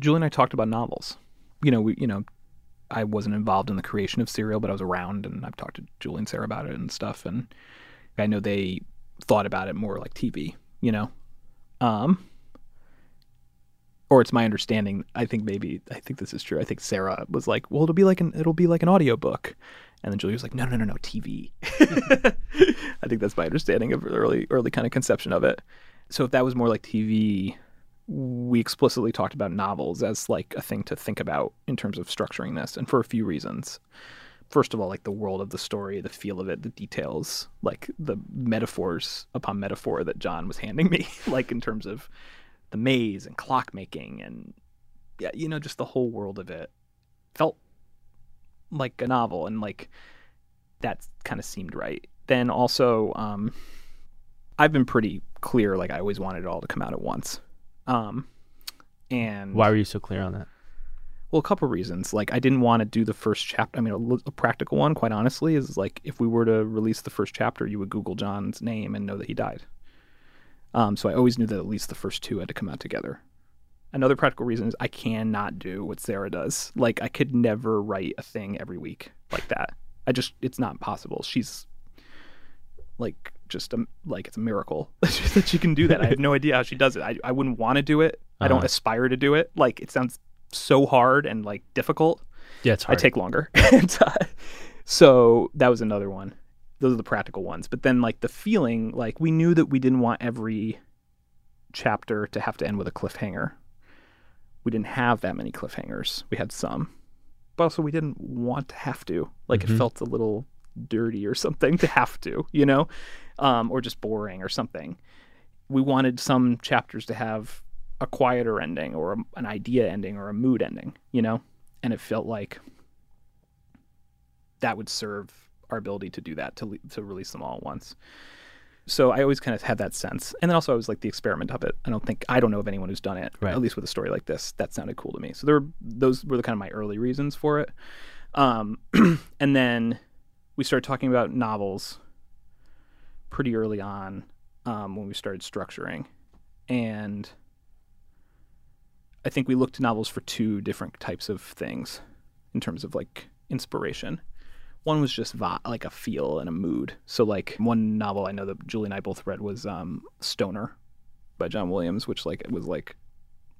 Julie and I talked about novels. You know, we, you know, I wasn't involved in the creation of Serial, but I was around, and I've talked to Julie and Sarah about it and stuff. And I know they thought about it more like TV. You know, um, or it's my understanding. I think maybe I think this is true. I think Sarah was like, "Well, it'll be like an it'll be like an audiobook. and then Julie was like, "No, no, no, no, TV." I think that's my understanding of early early kind of conception of it. So if that was more like TV, we explicitly talked about novels as like a thing to think about in terms of structuring this, and for a few reasons. First of all, like the world of the story, the feel of it, the details, like the metaphors upon metaphor that John was handing me, like in terms of the maze and clockmaking and yeah, you know, just the whole world of it felt like a novel, and like that kind of seemed right. Then also, um, I've been pretty clear, like I always wanted it all to come out at once. Um, and Why were you so clear on that? well, a couple reasons. Like, I didn't want to do the first chapter. I mean, a, a practical one, quite honestly, is like if we were to release the first chapter, you would Google John's name and know that he died. Um, so I always knew that at least the first two had to come out together. Another practical reason is I cannot do what Sarah does. Like, I could never write a thing every week like that. I just, it's not possible. She's like just a like it's a miracle that she can do that. I have no idea how she does it. I I wouldn't want to do it. I don't Uh-huh. aspire to do it. Like it sounds so hard and like difficult. Yeah, it's I take longer. And, uh, so that was another one. Those are the practical ones. But then like the feeling, like we knew that we didn't want every chapter to have to end with a cliffhanger. We didn't have that many cliffhangers. We had some. But also we didn't want to have to. Like it Mhm. felt a little dirty or something to have to, you know? Um, or just boring or something. We wanted some chapters to have a quieter ending or a, an idea ending or a mood ending, you know? And it felt like that would serve our ability to do that to to release them all at once. So I always kind of had that sense, and then also I was like the experiment of it. I don't think I don't know of anyone who's done it, Right. at least with a story like this. That sounded cool to me. So there were those were the kind of my early reasons for it. Um, and then we started talking about novels pretty early on um, when we started structuring, and I think we looked to novels for two different types of things in terms of like inspiration. One was just vi- like a feel and a mood. So like one novel I know that Julie and I both read was um, Stoner by John Williams, which like it was like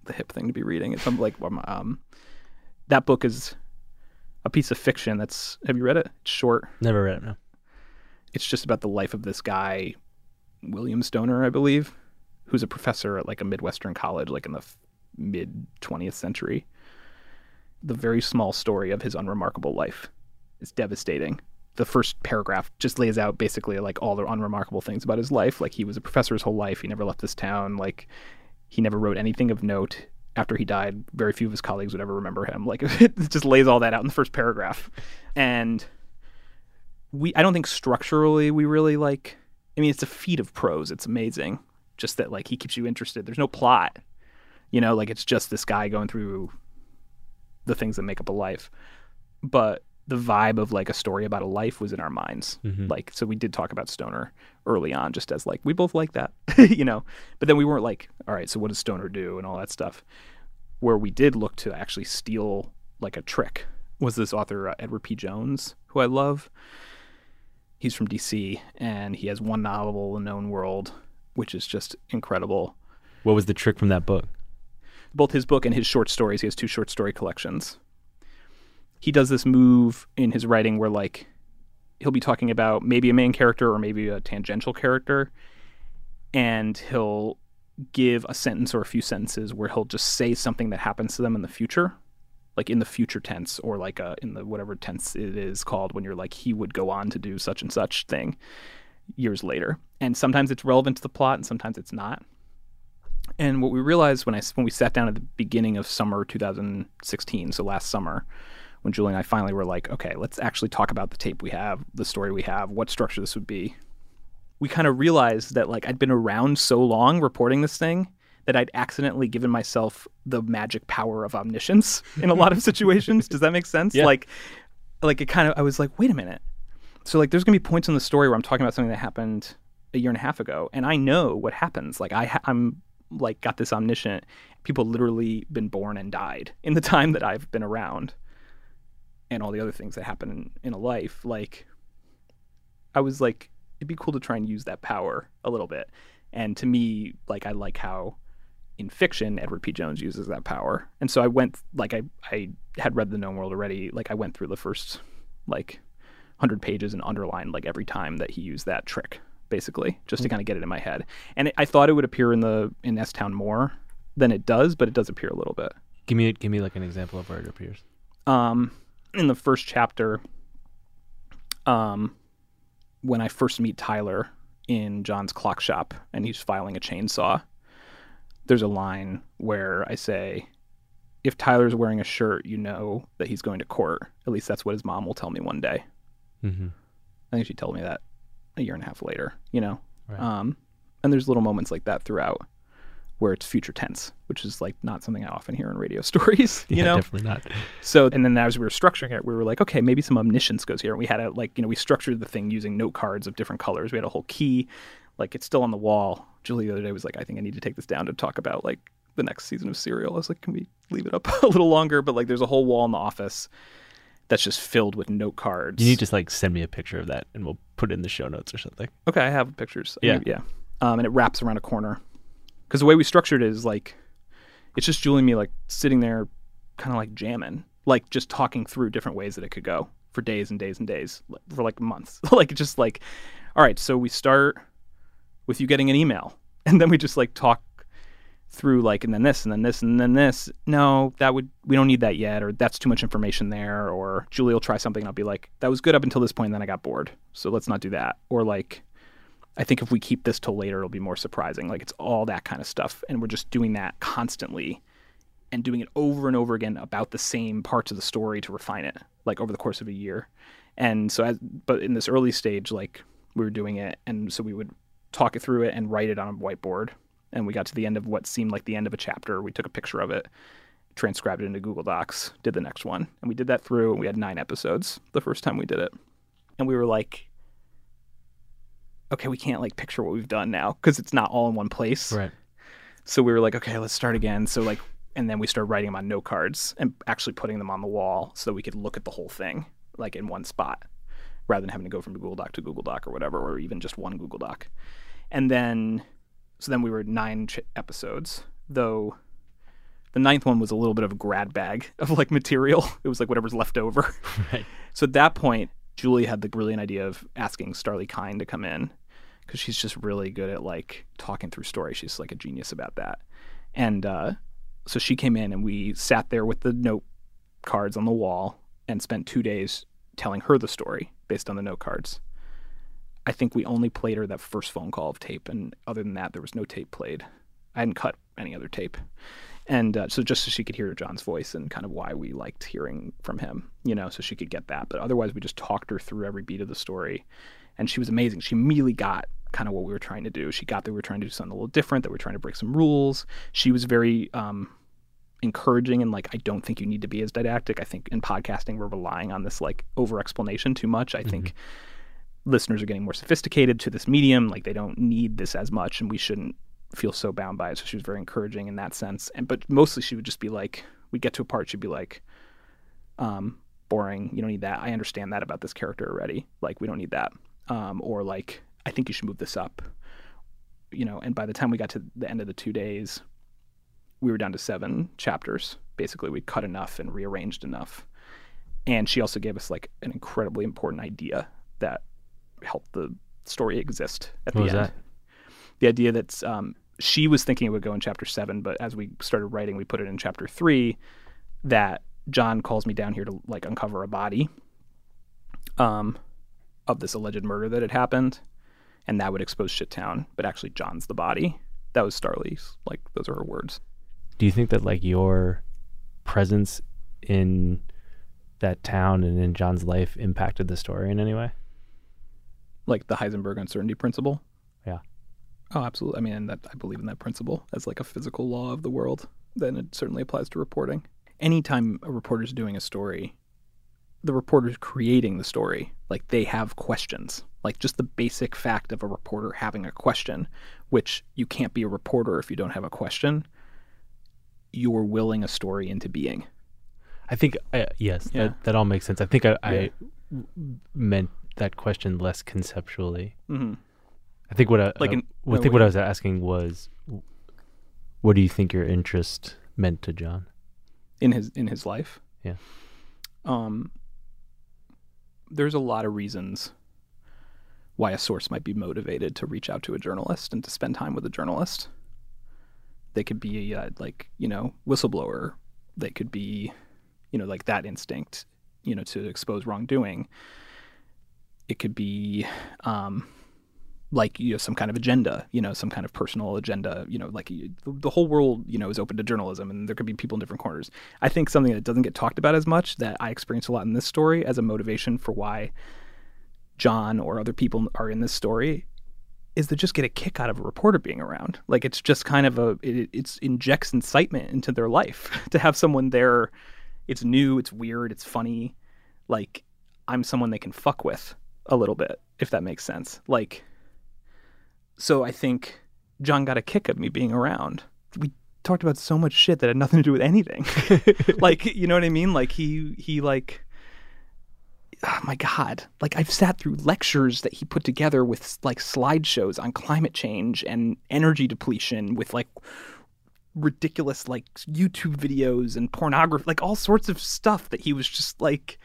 the hip thing to be reading. It's like um, that book is a piece of fiction. That's have you read it? It's short. Never read it. No. It's just about the life of this guy, William Stoner, I believe, who's a professor at like a midwestern college, like in the mid 20th century. The very small story of his unremarkable life is devastating. The first paragraph just lays out basically like all the unremarkable things about his life. Like he was a professor his whole life. He never left this town. Like he never wrote anything of note. After he died, very few of his colleagues would ever remember him. Like it just lays all that out in the first paragraph. And we I don't think structurally we really like I mean it's a feat of prose. It's amazing. Just that like he keeps you interested. There's no plot. You know, like it's just this guy going through the things that make up a life. But the vibe of like a story about a life was in our minds. Mhm. Like so we did talk about Stoner early on just as like we both like that, you know. But then we weren't like, all right, so what does Stoner do and all that stuff. Where we did look to actually steal like a trick was this author uh, Edward P. Jones, who I love. He's from DC and he has one novel, The Known World, which is just incredible. What was the trick from that book? both his book and his short stories. He has two short story collections. He does this move in his writing where like he'll be talking about maybe a main character or maybe a tangential character and he'll give a sentence or a few sentences where he'll just say something that happens to them in the future like in the future tense or like uh in the whatever tense it is called when you're like he would go on to do such and such thing years later. And sometimes it's relevant to the plot and sometimes it's not. And what we realized when I when we sat down at the beginning of summer 2016, so last summer, when Julie and I finally were like, okay, let's actually talk about the tape we have, the story we have, what structure this would be. We kind of realized that like I'd been around so long reporting this thing that I'd accidentally given myself the magic power of omniscience in a lot of situations. Does that make sense? Yeah. Like like it kind of I was like, wait a minute. So like there's going to be points in the story where I'm talking about something that happened a year and a half ago and I know what happens. Like I ha- I'm like got this omniscient people literally been born and died in the time that I've been around and all the other things that happen in, in a life like I was like it'd be cool to try and use that power a little bit. And to me like I like how in fiction Edward P. Jones uses that power. And so I went like I I had read the known world already. Like I went through the first like 100 pages and underlined like every time that he used that trick basically just to kind of get it in my head. And it, I thought it would appear in the in S Town more than it does, but it does appear a little bit. Give me give me like an example of where it appears. Um, in the first chapter, um, when I first meet Tyler in John's clock shop and he's filing a chainsaw, there's a line where I say, if Tyler's wearing a shirt, you know that he's going to court. At least that's what his mom will tell me one day. Mm-hmm. I think she told me that a year and a half later, you know? Right. Um, and there's little moments like that throughout where it's future tense, which is like not something I often hear in radio stories, you yeah, know? definitely not. So, and then as we were structuring it, we were like, okay, maybe some omniscience goes here. And we had a, like, you know, we structured the thing using note cards of different colors. We had a whole key, like, it's still on the wall. Julie the other day was like, I think I need to take this down to talk about, like, the next season of Serial. I was like, can we leave it up a little longer? But, like, there's a whole wall in the office that's just filled with note cards. You need to like send me a picture of that, and we'll put it in the show notes or something. Okay, I have pictures. Yeah. yeah. Um, and it wraps around a corner because the way we structured it is like it's just Julie and me like sitting there, kind of like jamming, like just talking through different ways that it could go for days and days and days for like months. like just like, all right, so we start with you getting an email, and then we just like talk through like and then this and then this and then this no that would we don't need that yet or that's too much information there or julie will try something and i'll be like that was good up until this point and then i got bored so let's not do that or like i think if we keep this till later it'll be more surprising like it's all that kind of stuff and we're just doing that constantly and doing it over and over again about the same parts of the story to refine it like over the course of a year and so as but in this early stage like we were doing it and so we would talk it through it and write it on a whiteboard and we got to the end of what seemed like the end of a chapter. We took a picture of it, transcribed it into Google Docs, did the next one. And we did that through, and we had nine episodes the first time we did it. And we were like, okay, we can't like picture what we've done now because it's not all in one place. Right. So we were like, okay, let's start again. So like, and then we started writing them on note cards and actually putting them on the wall so that we could look at the whole thing like in one spot rather than having to go from Google Doc to Google Doc or whatever, or even just one Google Doc. And then, so then we were nine ch- episodes, though the ninth one was a little bit of a grad bag of like material. It was like whatever's left over. Right. So at that point, Julie had the brilliant idea of asking Starlee Kine to come in because she's just really good at like talking through stories. She's like a genius about that. And uh, so she came in and we sat there with the note cards on the wall and spent two days telling her the story based on the note cards. I think we only played her that first phone call of tape, and other than that, there was no tape played. I hadn't cut any other tape, and uh, so just so she could hear John's voice and kind of why we liked hearing from him, you know, so she could get that. But otherwise, we just talked her through every beat of the story, and she was amazing. She immediately got kind of what we were trying to do. She got that we were trying to do something a little different, that we are trying to break some rules. She was very um, encouraging and like I don't think you need to be as didactic. I think in podcasting we're relying on this like over explanation too much. I think listeners are getting more sophisticated to this medium. Like they don't need this as much, and we shouldn't feel so bound by it. So she was very encouraging in that sense. And but mostly she would just be like, we get to a part, she'd be like, um, boring. You don't need that. I understand that about this character already. Like we don't need that. Um, or like I think you should move this up. You know. And by the time we got to the end of the two days, we were down to seven chapters. Basically, we cut enough and rearranged enough. And she also gave us like an incredibly important idea that helped the story exist at What the end. that? The idea that um, she was thinking it would go in chapter seven, but as we started writing, we put it in chapter three. That John calls me down here to like uncover a body, um, of this alleged murder that had happened, and that would expose Shittown. But actually, John's the body. That was Starlee's. Like those are her words. Do you think that like your presence in that town and in John's life impacted the story in any way? like the Heisenberg uncertainty principle. Yeah. Oh, absolutely. I mean, that I believe in that principle as like a physical law of the world. Then it certainly applies to reporting. Anytime a reporter's doing a story, the reporter's creating the story. Like they have questions. Like just the basic fact of a reporter having a question, which you can't be a reporter if you don't have a question. You're willing a story into being. I think uh, yes, Yeah. that that all makes sense. I think I, I Yeah. w- meant that question less conceptually. Mm-hmm. I think what I Like uh, I no, think what. I was asking was, what do you think your interest meant to John? in his in his life. Yeah. Um there's a lot of reasons why a source might be motivated to reach out to a journalist and to spend time with a journalist. They could be uh, like, you know, whistleblower. They could be, you know, like that instinct, you know, to expose wrongdoing. It could be um like you know some kind of agenda, you know, some kind of personal agenda, you know, like the whole world, you know, is open to journalism, and there could be people in different corners. I think something that doesn't get talked about as much that I experience a lot in this story as a motivation for why John or other people are in this story is to just get a kick out of a reporter being around. Like it's just kind of a it it's injects incitement into their life to have someone there. It's new, it's weird, it's funny. Like I'm someone they can fuck with a little bit, if that makes sense. Like so I think John got a kick of me being around. We talked about so much shit that had nothing to do with anything. like, you know what I mean? Like he he like oh my god like i've sat through lectures that he put together with like slideshows on climate change and energy depletion with like ridiculous like youtube videos and pornography like all sorts of stuff that he was just like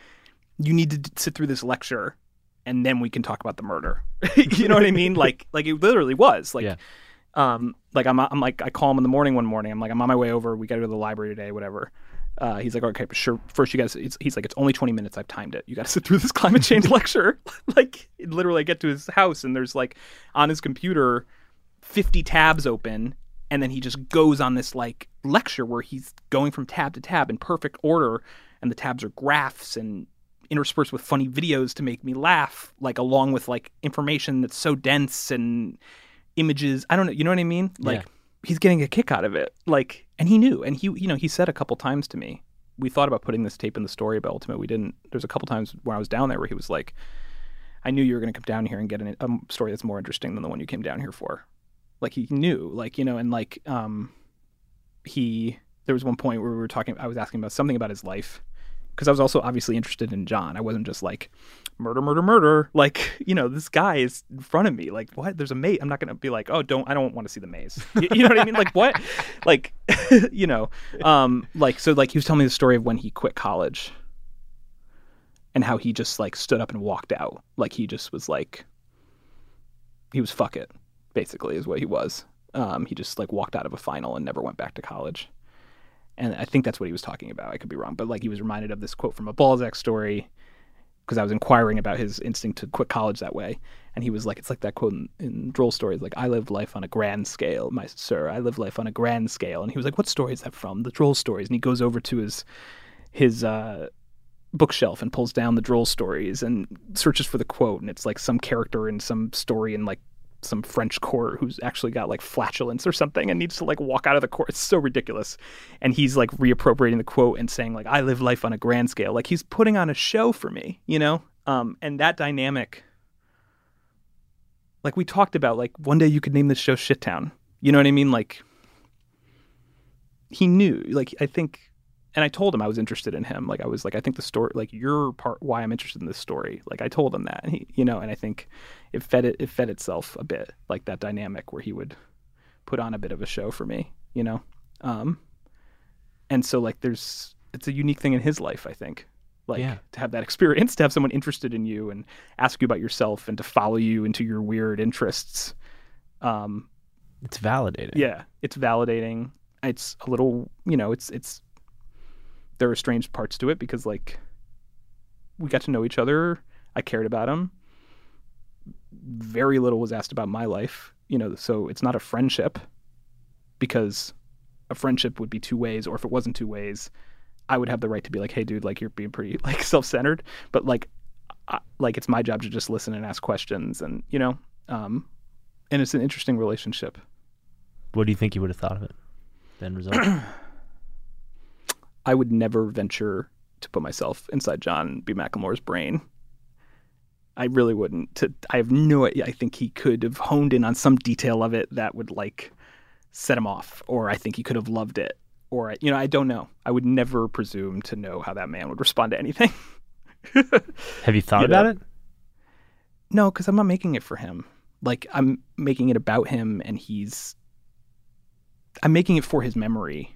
you need to d- sit through this lecture and then we can talk about the murder you know what i mean like like it literally was like Yeah. um like I'm, I'm like i call him in the morning one morning i'm like i'm on my way over we gotta go to the library today whatever uh, he's like, okay, but sure. First, you guys. He's like, it's only twenty minutes. I've timed it. You got to sit through this climate change lecture. like, literally, I get to his house and there's like on his computer, fifty tabs open, and then he just goes on this like lecture where he's going from tab to tab in perfect order, and the tabs are graphs and interspersed with funny videos to make me laugh, like along with like information that's so dense and images. I don't know. You know what I mean? Like Yeah. he's getting a kick out of it. Like, and he knew, and he, you know, he said a couple times to me, we thought about putting this tape in the story, but ultimately we didn't. There's a couple times when I was down there where he was like, I knew you were going to come down here and get an, a story that's more interesting than the one you came down here for. Like he knew, like, you know, and like, um, he, there was one point where we were talking, I was asking about something about his life because I was also obviously interested in John. I wasn't just like murder, murder, murder. Like you know, this guy is in front of me. Like what? There's a maze. I'm not gonna be like, oh, don't. I don't want to see the maze. You, you know what I mean? Like what? Like you know, um, like so. Like he was telling me the story of when he quit college and how he just like stood up and walked out. Like he just was like, he was fuck it, basically, is what he was. Um, he just like walked out of a final and never went back to college and I think that's what he was talking about. I could be wrong, but like he was reminded of this quote from a Balzac story because I was inquiring about his instinct to quit college that way, and he was like, "It's like that quote in, in Droll stories, like I live life on a grand scale, my sir. I live life on a grand scale." And he was like, "What story is that from? The Droll stories?" And he goes over to his his uh, bookshelf and pulls down the Droll stories and searches for the quote, and it's like some character in some story in like some French court who's actually got like flatulence or something and needs to like walk out of the court. It's so ridiculous. And he's like reappropriating the quote and saying like I live life on a grand scale. Like he's putting on a show for me, you know? Um and that dynamic like we talked about like one day you could name this show Shittown. You know what I mean? Like he knew like I think and I told him I was interested in him. Like I was like, I think the story, like you're part why I'm interested in this story. Like I told him that, and he, you know, and I think it fed it, it fed itself a bit, like that dynamic where he would put on a bit of a show for me, you know. Um, and so like there's it's a unique thing in his life, I think. Like Yeah. to have that experience, to have someone interested in you and ask you about yourself and to follow you into your weird interests. Um, It's validating. yeah, it's validating. It's a little, you know, it's it's there are strange parts to it because like we got to know each other. I cared about him. Very little was asked about my life, you know, so it's not a friendship because a friendship would be two ways or if it wasn't two ways, I would have the right to be like, "Hey dude, like you're being pretty like self-centered." But like I, like it's my job to just listen and ask questions and, you know, um and it's an interesting relationship. What do you think you would have thought of it? Then result. I would never venture to put myself inside John B. McLemore's brain. I really wouldn't. To, I have no idea. I think he could have honed in on some detail of it that would like set him off, or I think he could have loved it, or you know, I don't know. I would never presume to know how that man would respond to anything. have you thought You about know? it? No, because I'm not making it for him. Like I'm making it about him, and he's. I'm making it for his memory.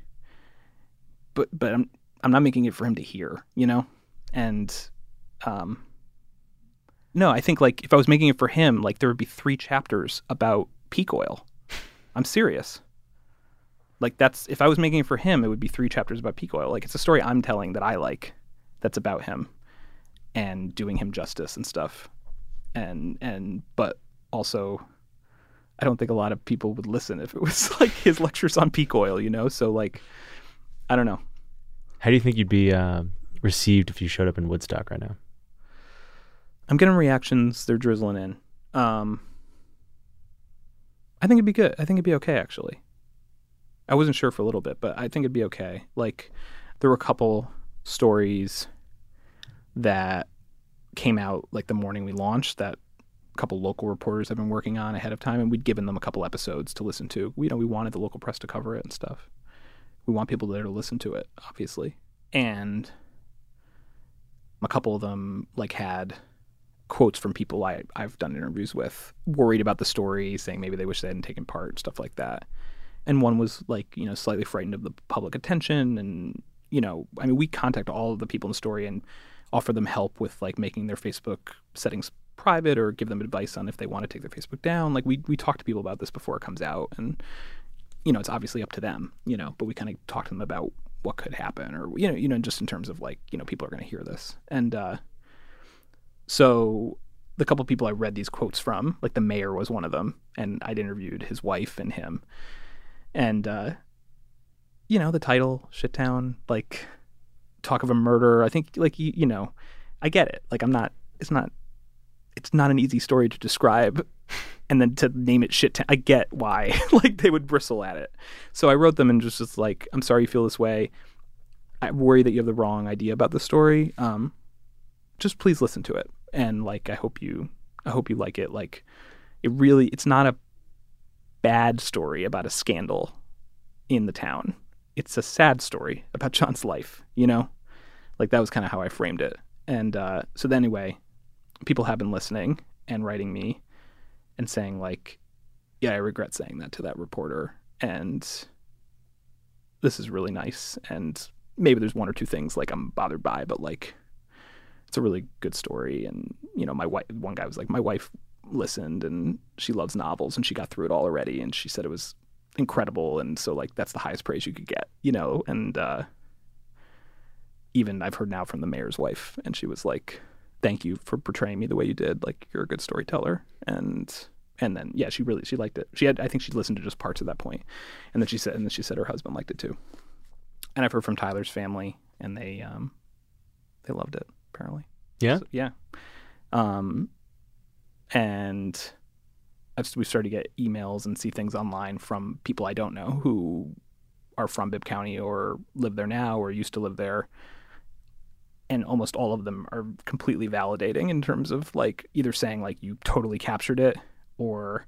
But but I'm I'm not making it for him to hear, you know, and, um. No, I think like if I was making it for him, like there would be three chapters about peak oil. I'm serious. Like that's if I was making it for him, it would be three chapters about peak oil. Like it's a story I'm telling that I like, that's about him, and doing him justice and stuff and and but also I don't think a lot of people would listen if it was like his lectures on peak oil, you know. So like, I don't know. How do you think you'd be uh, received if you showed up in Woodstock right now? I'm getting reactions. They're drizzling in. Um, I think it'd be good. I think it'd be okay, actually. I wasn't sure for a little bit, but I think it'd be okay. Like, there were a couple stories that came out like the morning we launched that a couple local reporters have been working on ahead of time, and we'd given them a couple episodes to listen to. We, you know, we wanted the local press to cover it and stuff. We want people there to listen to it, obviously. And a couple of them like had quotes from people I, I've done interviews with, worried about the story, saying maybe they wish they hadn't taken part, stuff like that. And one was like, you know, slightly frightened of the public attention. And, you know, I mean, we contact all of the people in the story and offer them help with like making their Facebook settings private or give them advice on if they want to take their Facebook down. Like we, we talk to people about this before it comes out. And, you know, it's obviously up to them, you know, but we kind of talk to them about what could happen or, you know, you know, just in terms of like, you know, people are going to hear this. And, uh, so the couple of people I read these quotes from, like the mayor was one of them, and I'd interviewed his wife and him. And uh, you know, the title, Shittown, like talk of a murder. I think like you, you know, I get it. Like I'm not it's not it's not an easy story to describe and then to name it shit I get why. like they would bristle at it. So I wrote them and just was like, I'm sorry you feel this way. I worry that you have the wrong idea about the story. Um, just please listen to it and like i hope you i hope you like it like it really it's not a bad story about a scandal in the town it's a sad story about john's life you know like that was kind of how i framed it and uh, so then anyway people have been listening and writing me and saying like yeah i regret saying that to that reporter and this is really nice and maybe there's one or two things like i'm bothered by but like it's a really good story. And you know, my wife, one guy was like, my wife listened and she loves novels and she got through it all already, and she said it was incredible. And so like that's the highest praise you could get, you know. And uh, even I've heard now from the mayor's wife, and she was like, "Thank you for portraying me the way you did. Like you're a good storyteller." And and then yeah, she really she liked it. She had I think she listened to just parts of that point, and then she said and then she said her husband liked it too. And I've heard from Tyler's family, and they um they loved it apparently. Yeah? So, yeah. Um, and I've, we started to get emails and see things online from people I don't know who are from Bibb County or live there now or used to live there. And almost all of them are completely validating in terms of like either saying like you totally captured it or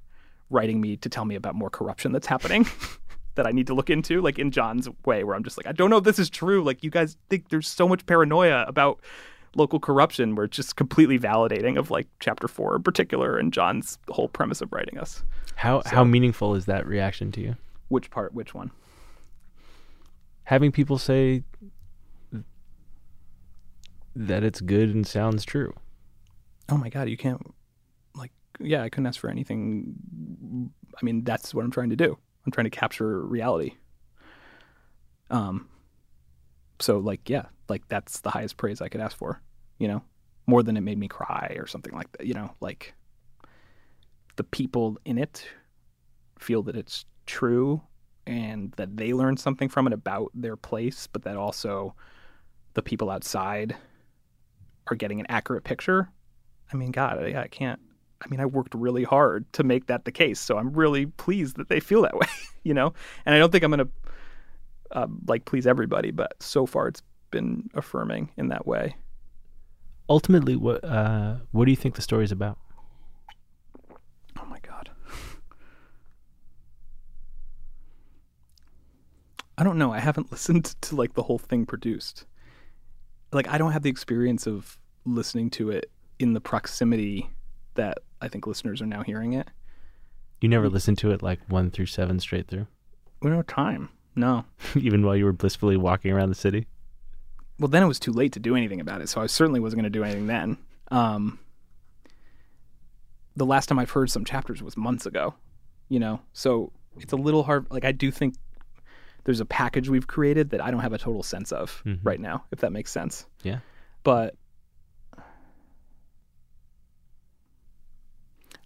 writing me to tell me about more corruption that's happening that I need to look into, like in John's way, where I'm just like, I don't know if this is true. Like, you guys think there's so much paranoia about local corruption where it's just completely validating of like chapter four in particular and John's whole premise of writing us. How how meaningful is that reaction to you? Which part? Which one? Having people say that it's good and sounds true. Oh my god, you can't like yeah, I couldn't ask for anything. I mean, that's what I'm trying to do. I'm trying to capture reality. Um so like yeah, like that's the highest praise I could ask for, you know, more than it made me cry or something like that, you know, like the people in it feel that it's true and that they learn something from it about their place, but that also the people outside are getting an accurate picture. I mean, God, I, I can't. I mean, I worked really hard to make that the case, so I'm really pleased that they feel that way, you know. And I don't think I'm gonna uh, like please everybody, but so far it's been affirming in that way. Ultimately, what uh, what do you think the story's about? Oh my god. I don't know. I haven't listened to like the whole thing produced. Like I don't have the experience of listening to it in the proximity that I think listeners are now hearing it. You never listened to it like one through seven straight through, We don't have time. No. even while you were blissfully walking around the city. Well, then it was too late to do anything about it, so I certainly wasn't going to do anything then. Um, the last time I've heard some chapters was months ago, you know, so it's a little hard. Like, I do think there's a package we've created that I don't have a total sense of Mhm. right now, if that makes sense. Yeah. But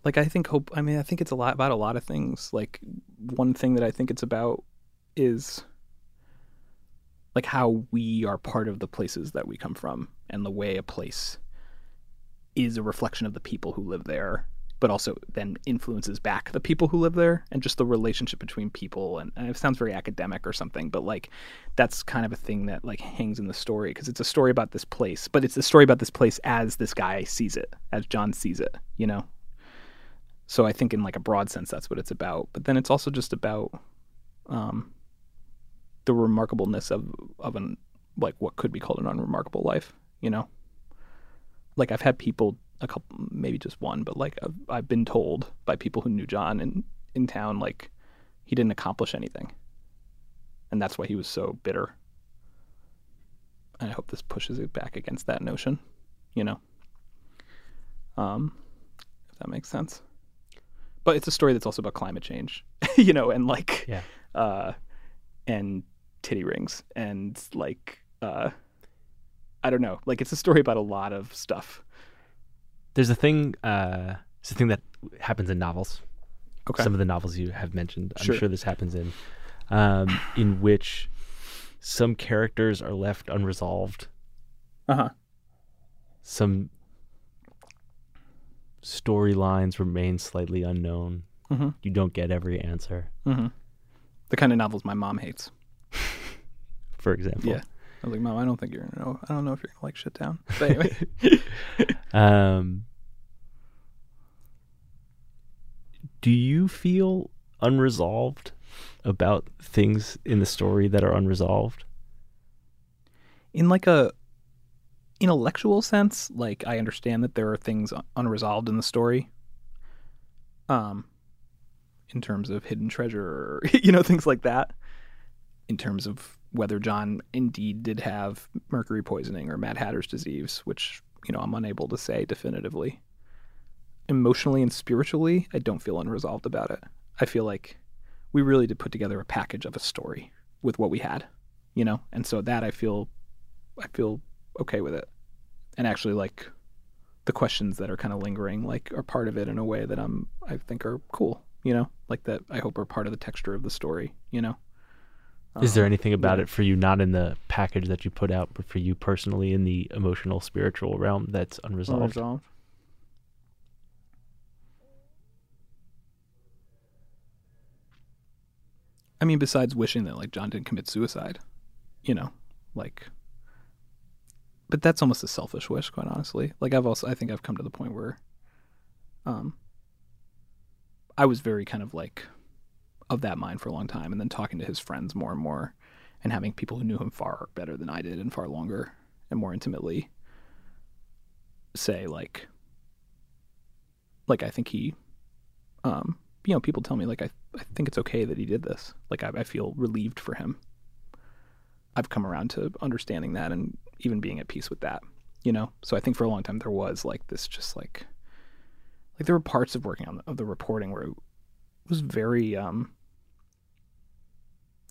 like I think hope. I mean, I think it's a lot about a lot of things. Like one thing that I think it's about is like how we are part of the places that we come from and the way a place is a reflection of the people who live there but also then influences back the people who live there and just the relationship between people. And, and it sounds very academic or something but like that's kind of a thing that like hangs in the story because it's a story about this place but it's a story about this place as this guy sees it as john sees it you know? So i think in like a broad sense that's what it's about. But then it's also just about um the remarkableness of of an like what could be called an unremarkable life you know? Like i've had people a couple maybe just one but like I've, I've been told by people who knew john in in town like he didn't accomplish anything and that's why he was so bitter and i hope this pushes it back against that notion you know um if that makes sense but it's a story that's also about climate change you know and like Yeah. uh and titty rings and like uh I don't know. Like it's a story about a lot of stuff. There's a thing. Uh, it's a thing that happens in novels. Okay. Some of the novels you have mentioned, I'm Sure. sure this happens in, um, in which some characters are left unresolved. Uh-huh. Some storylines remain slightly unknown. Mhm. You don't get every answer. Mm-hmm. The kind of novels my mom hates. For example, Yeah. I was like, Mom, I don't think you're gonna know. I don't know if you're gonna like shit down. But anyway. Um, do you feel unresolved about things in the story that are unresolved? in like a intellectual sense, like I understand that there are things unresolved in the story. Um, in terms of hidden treasure, you know, things like that. In terms of whether John indeed did have mercury poisoning or Mad Hatter's disease, which you know I'm unable to say definitively. Emotionally and spiritually, I don't feel unresolved about it. I feel like we really did put together a package of a story with what we had, you know, and so that I feel I feel okay with it. And actually like the questions that are kind of lingering like are part of it in a way that I'm I think are cool, you know? Like that I hope are part of the texture of the story, you know? Is there Um, anything about yeah. it for you, not in the package that you put out, but for you personally in the emotional, spiritual realm that's unresolved? Unresolved. I mean, besides wishing that like John didn't commit suicide, you know, like. But that's almost a selfish wish, quite honestly. Like I've also, I think I've come to the point where, um, I was very kind of like, of that mind for a long time, and then talking to his friends more and more, and having people who knew him far better than I did and far longer and more intimately say like like I think he um you know people tell me like I I think it's okay that he did this. Like I, I feel relieved for him. I've come around to understanding that and even being at peace with that you know? So I think for a long time there was like this just like like there were parts of working on the, of the reporting where it was very um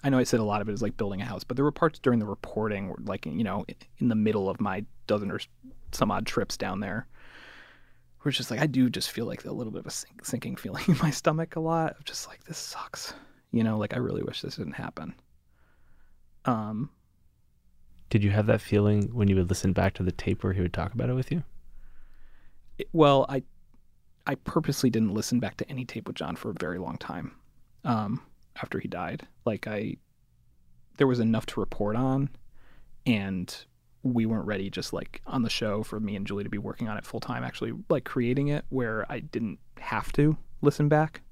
I know I said a lot of it is like building a house, but there were parts during the reporting, where, like you know, in the middle of my dozen or some odd trips down there, where it's just like I do just feel like a little bit of a sink, sinking feeling in my stomach a lot of just like this sucks, you know, like I really wish this didn't happen. Um, Did you have that feeling when you would listen back to the tape where he would talk about it with you? it- well, I I purposely didn't listen back to any tape with John for a very long time. Um, after he died, like I, there was enough to report on, and we weren't ready just like on the show for me and Julie to be working on it full time, actually like creating it where I didn't have to listen back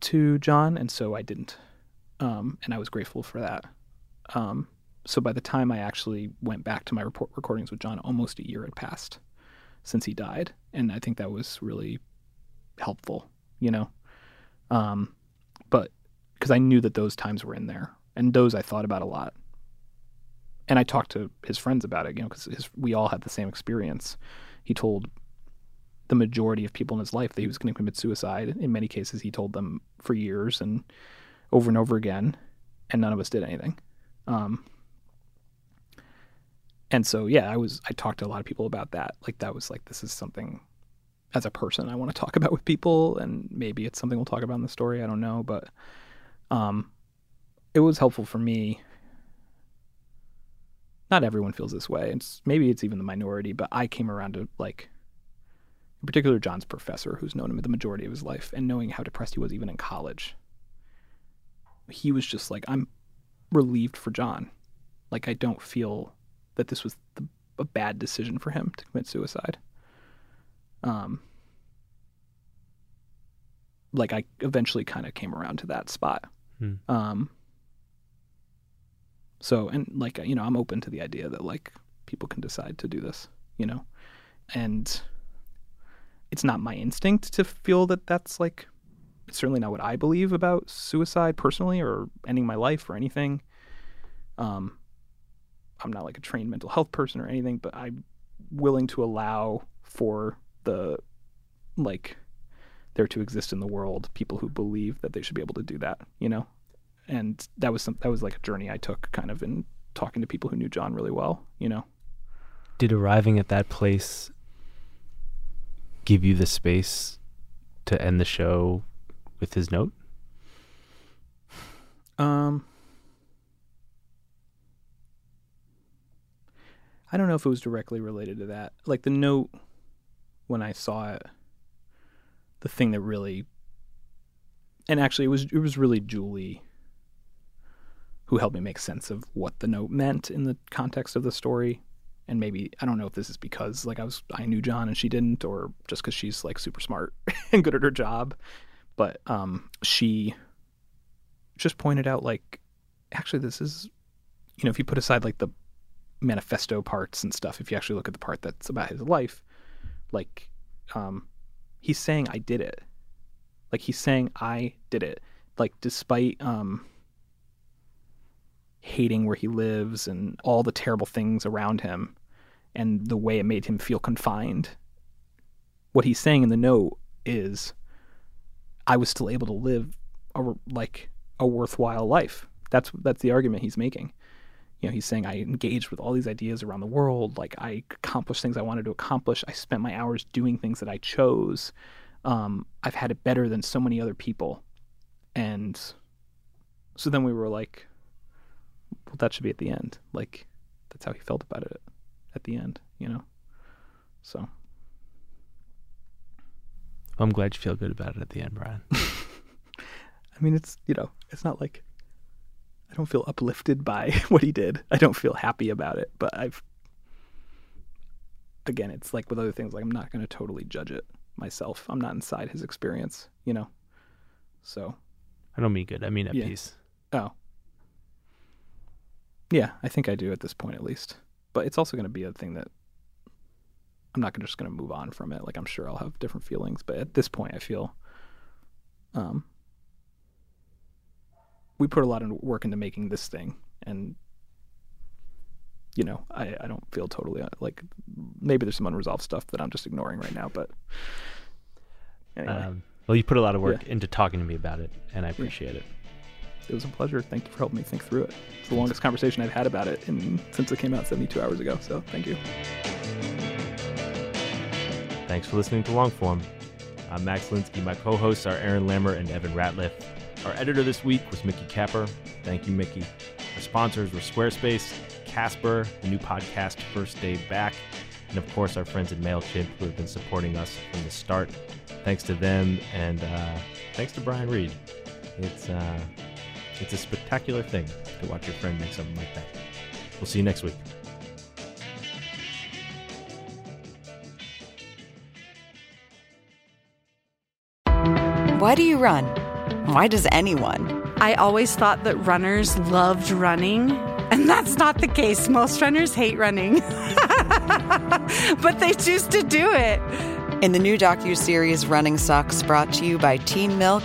to John, and so I didn't, um, and I was grateful for that. Um, so by the time I actually went back to my report recordings with John, almost a year had passed since he died, and I think that was really helpful, you know. Um, but because I knew that those times were in there, and those I thought about a lot, and I talked to his friends about it, you know, because we all had the same experience. He told the majority of people in his life that he was going to commit suicide. In many cases, he told them for years and over and over again, and none of us did anything. Um, and so, yeah, I was I talked to a lot of people about that. Like that was like this is something as a person I want to talk about with people, and maybe it's something we'll talk about in the story. I don't know, but um, it was helpful for me. Not everyone feels this way. It's maybe it's even the minority, but I came around to like, in particular, John's professor, who's known him the majority of his life, and knowing how depressed he was even in college. He was just like, I'm relieved for John. Like I don't feel that this was the, a bad decision for him to commit suicide. Um, like I eventually kind of came around to that spot. Hmm. Um, so and like you know, I'm open to the idea that like people can decide to do this, you know, and it's not my instinct to feel that that's like it's certainly not what I believe about suicide personally or ending my life or anything. Um, I'm not like a trained mental health person or anything, but I'm willing to allow for the like there to exist in the world people who believe that they should be able to do that, you know. And that was some that was like a journey I took kind of in talking to people who knew John really well, you know. Did arriving at that place give you the space to end the show with his note? Um I don't know if it was directly related to that. Like the note when I saw it, the thing that really and actually it was it was really Julie who helped me make sense of what the note meant in the context of the story. And maybe I don't know if this is because like I was I knew John and she didn't, or just because she's like super smart and good at her job. But um, she just pointed out like actually this is you know if you put aside like the manifesto parts and stuff if you actually look at the part that's about his life like um he's saying i did it like he's saying i did it like despite um hating where he lives and all the terrible things around him and the way it made him feel confined. What he's saying in the note is i was still able to live a, like a worthwhile life. That's that's the argument he's making. You know he's saying i engaged with all these ideas around the world like i accomplished things i wanted to accomplish. I spent my hours doing things that i chose. Um, i've had it better than so many other people. And so then we were like well that should be at the end like that's how he felt about it at the end you know so I'm glad you feel good about it at the end, Brian. i mean it's you know it's not like i don't feel uplifted by what he did i don't feel happy about it but i've again it's like with other things like i'm not going to totally judge it myself i'm not inside his experience you know so I don't mean good. I mean at Yeah. peace. Oh. Yeah, I think I do at this point at least. But it's also going to be a thing that I'm not gonna, just going to move on from it. Like I'm sure I'll have different feelings, but at this point I feel um we put a lot of work into making this thing and you know, I, I don't feel totally uh, like maybe there's some unresolved stuff that I'm just ignoring right now, but anyway, Um, well, you put a lot of work Yeah. into talking to me about it, and I appreciate it. It was a pleasure. Thank you for helping me think through it. It's the longest conversation I've had about it in, since it came out 72 hours ago. So thank you. Thanks for listening to Longform. I'm Max Linsky. My co hosts are Aaron Lammer and Evan Ratliff. Our editor this week was Mickey Capper. Thank you, Mickey. Our sponsors were Squarespace, Casper, the new podcast First Day Back, and of course our friends at MailChimp who have been supporting us from the start. Thanks to them, and uh, thanks to Brian Reed. It's, uh, it's a spectacular thing to watch your friend make something like that. We'll see you next week. Why do you run? Why does anyone? I always thought that runners loved running, and that's not the case. Most runners hate running, but they choose to do it. In the new docu-series Running Sucks, brought to you by Team Milk,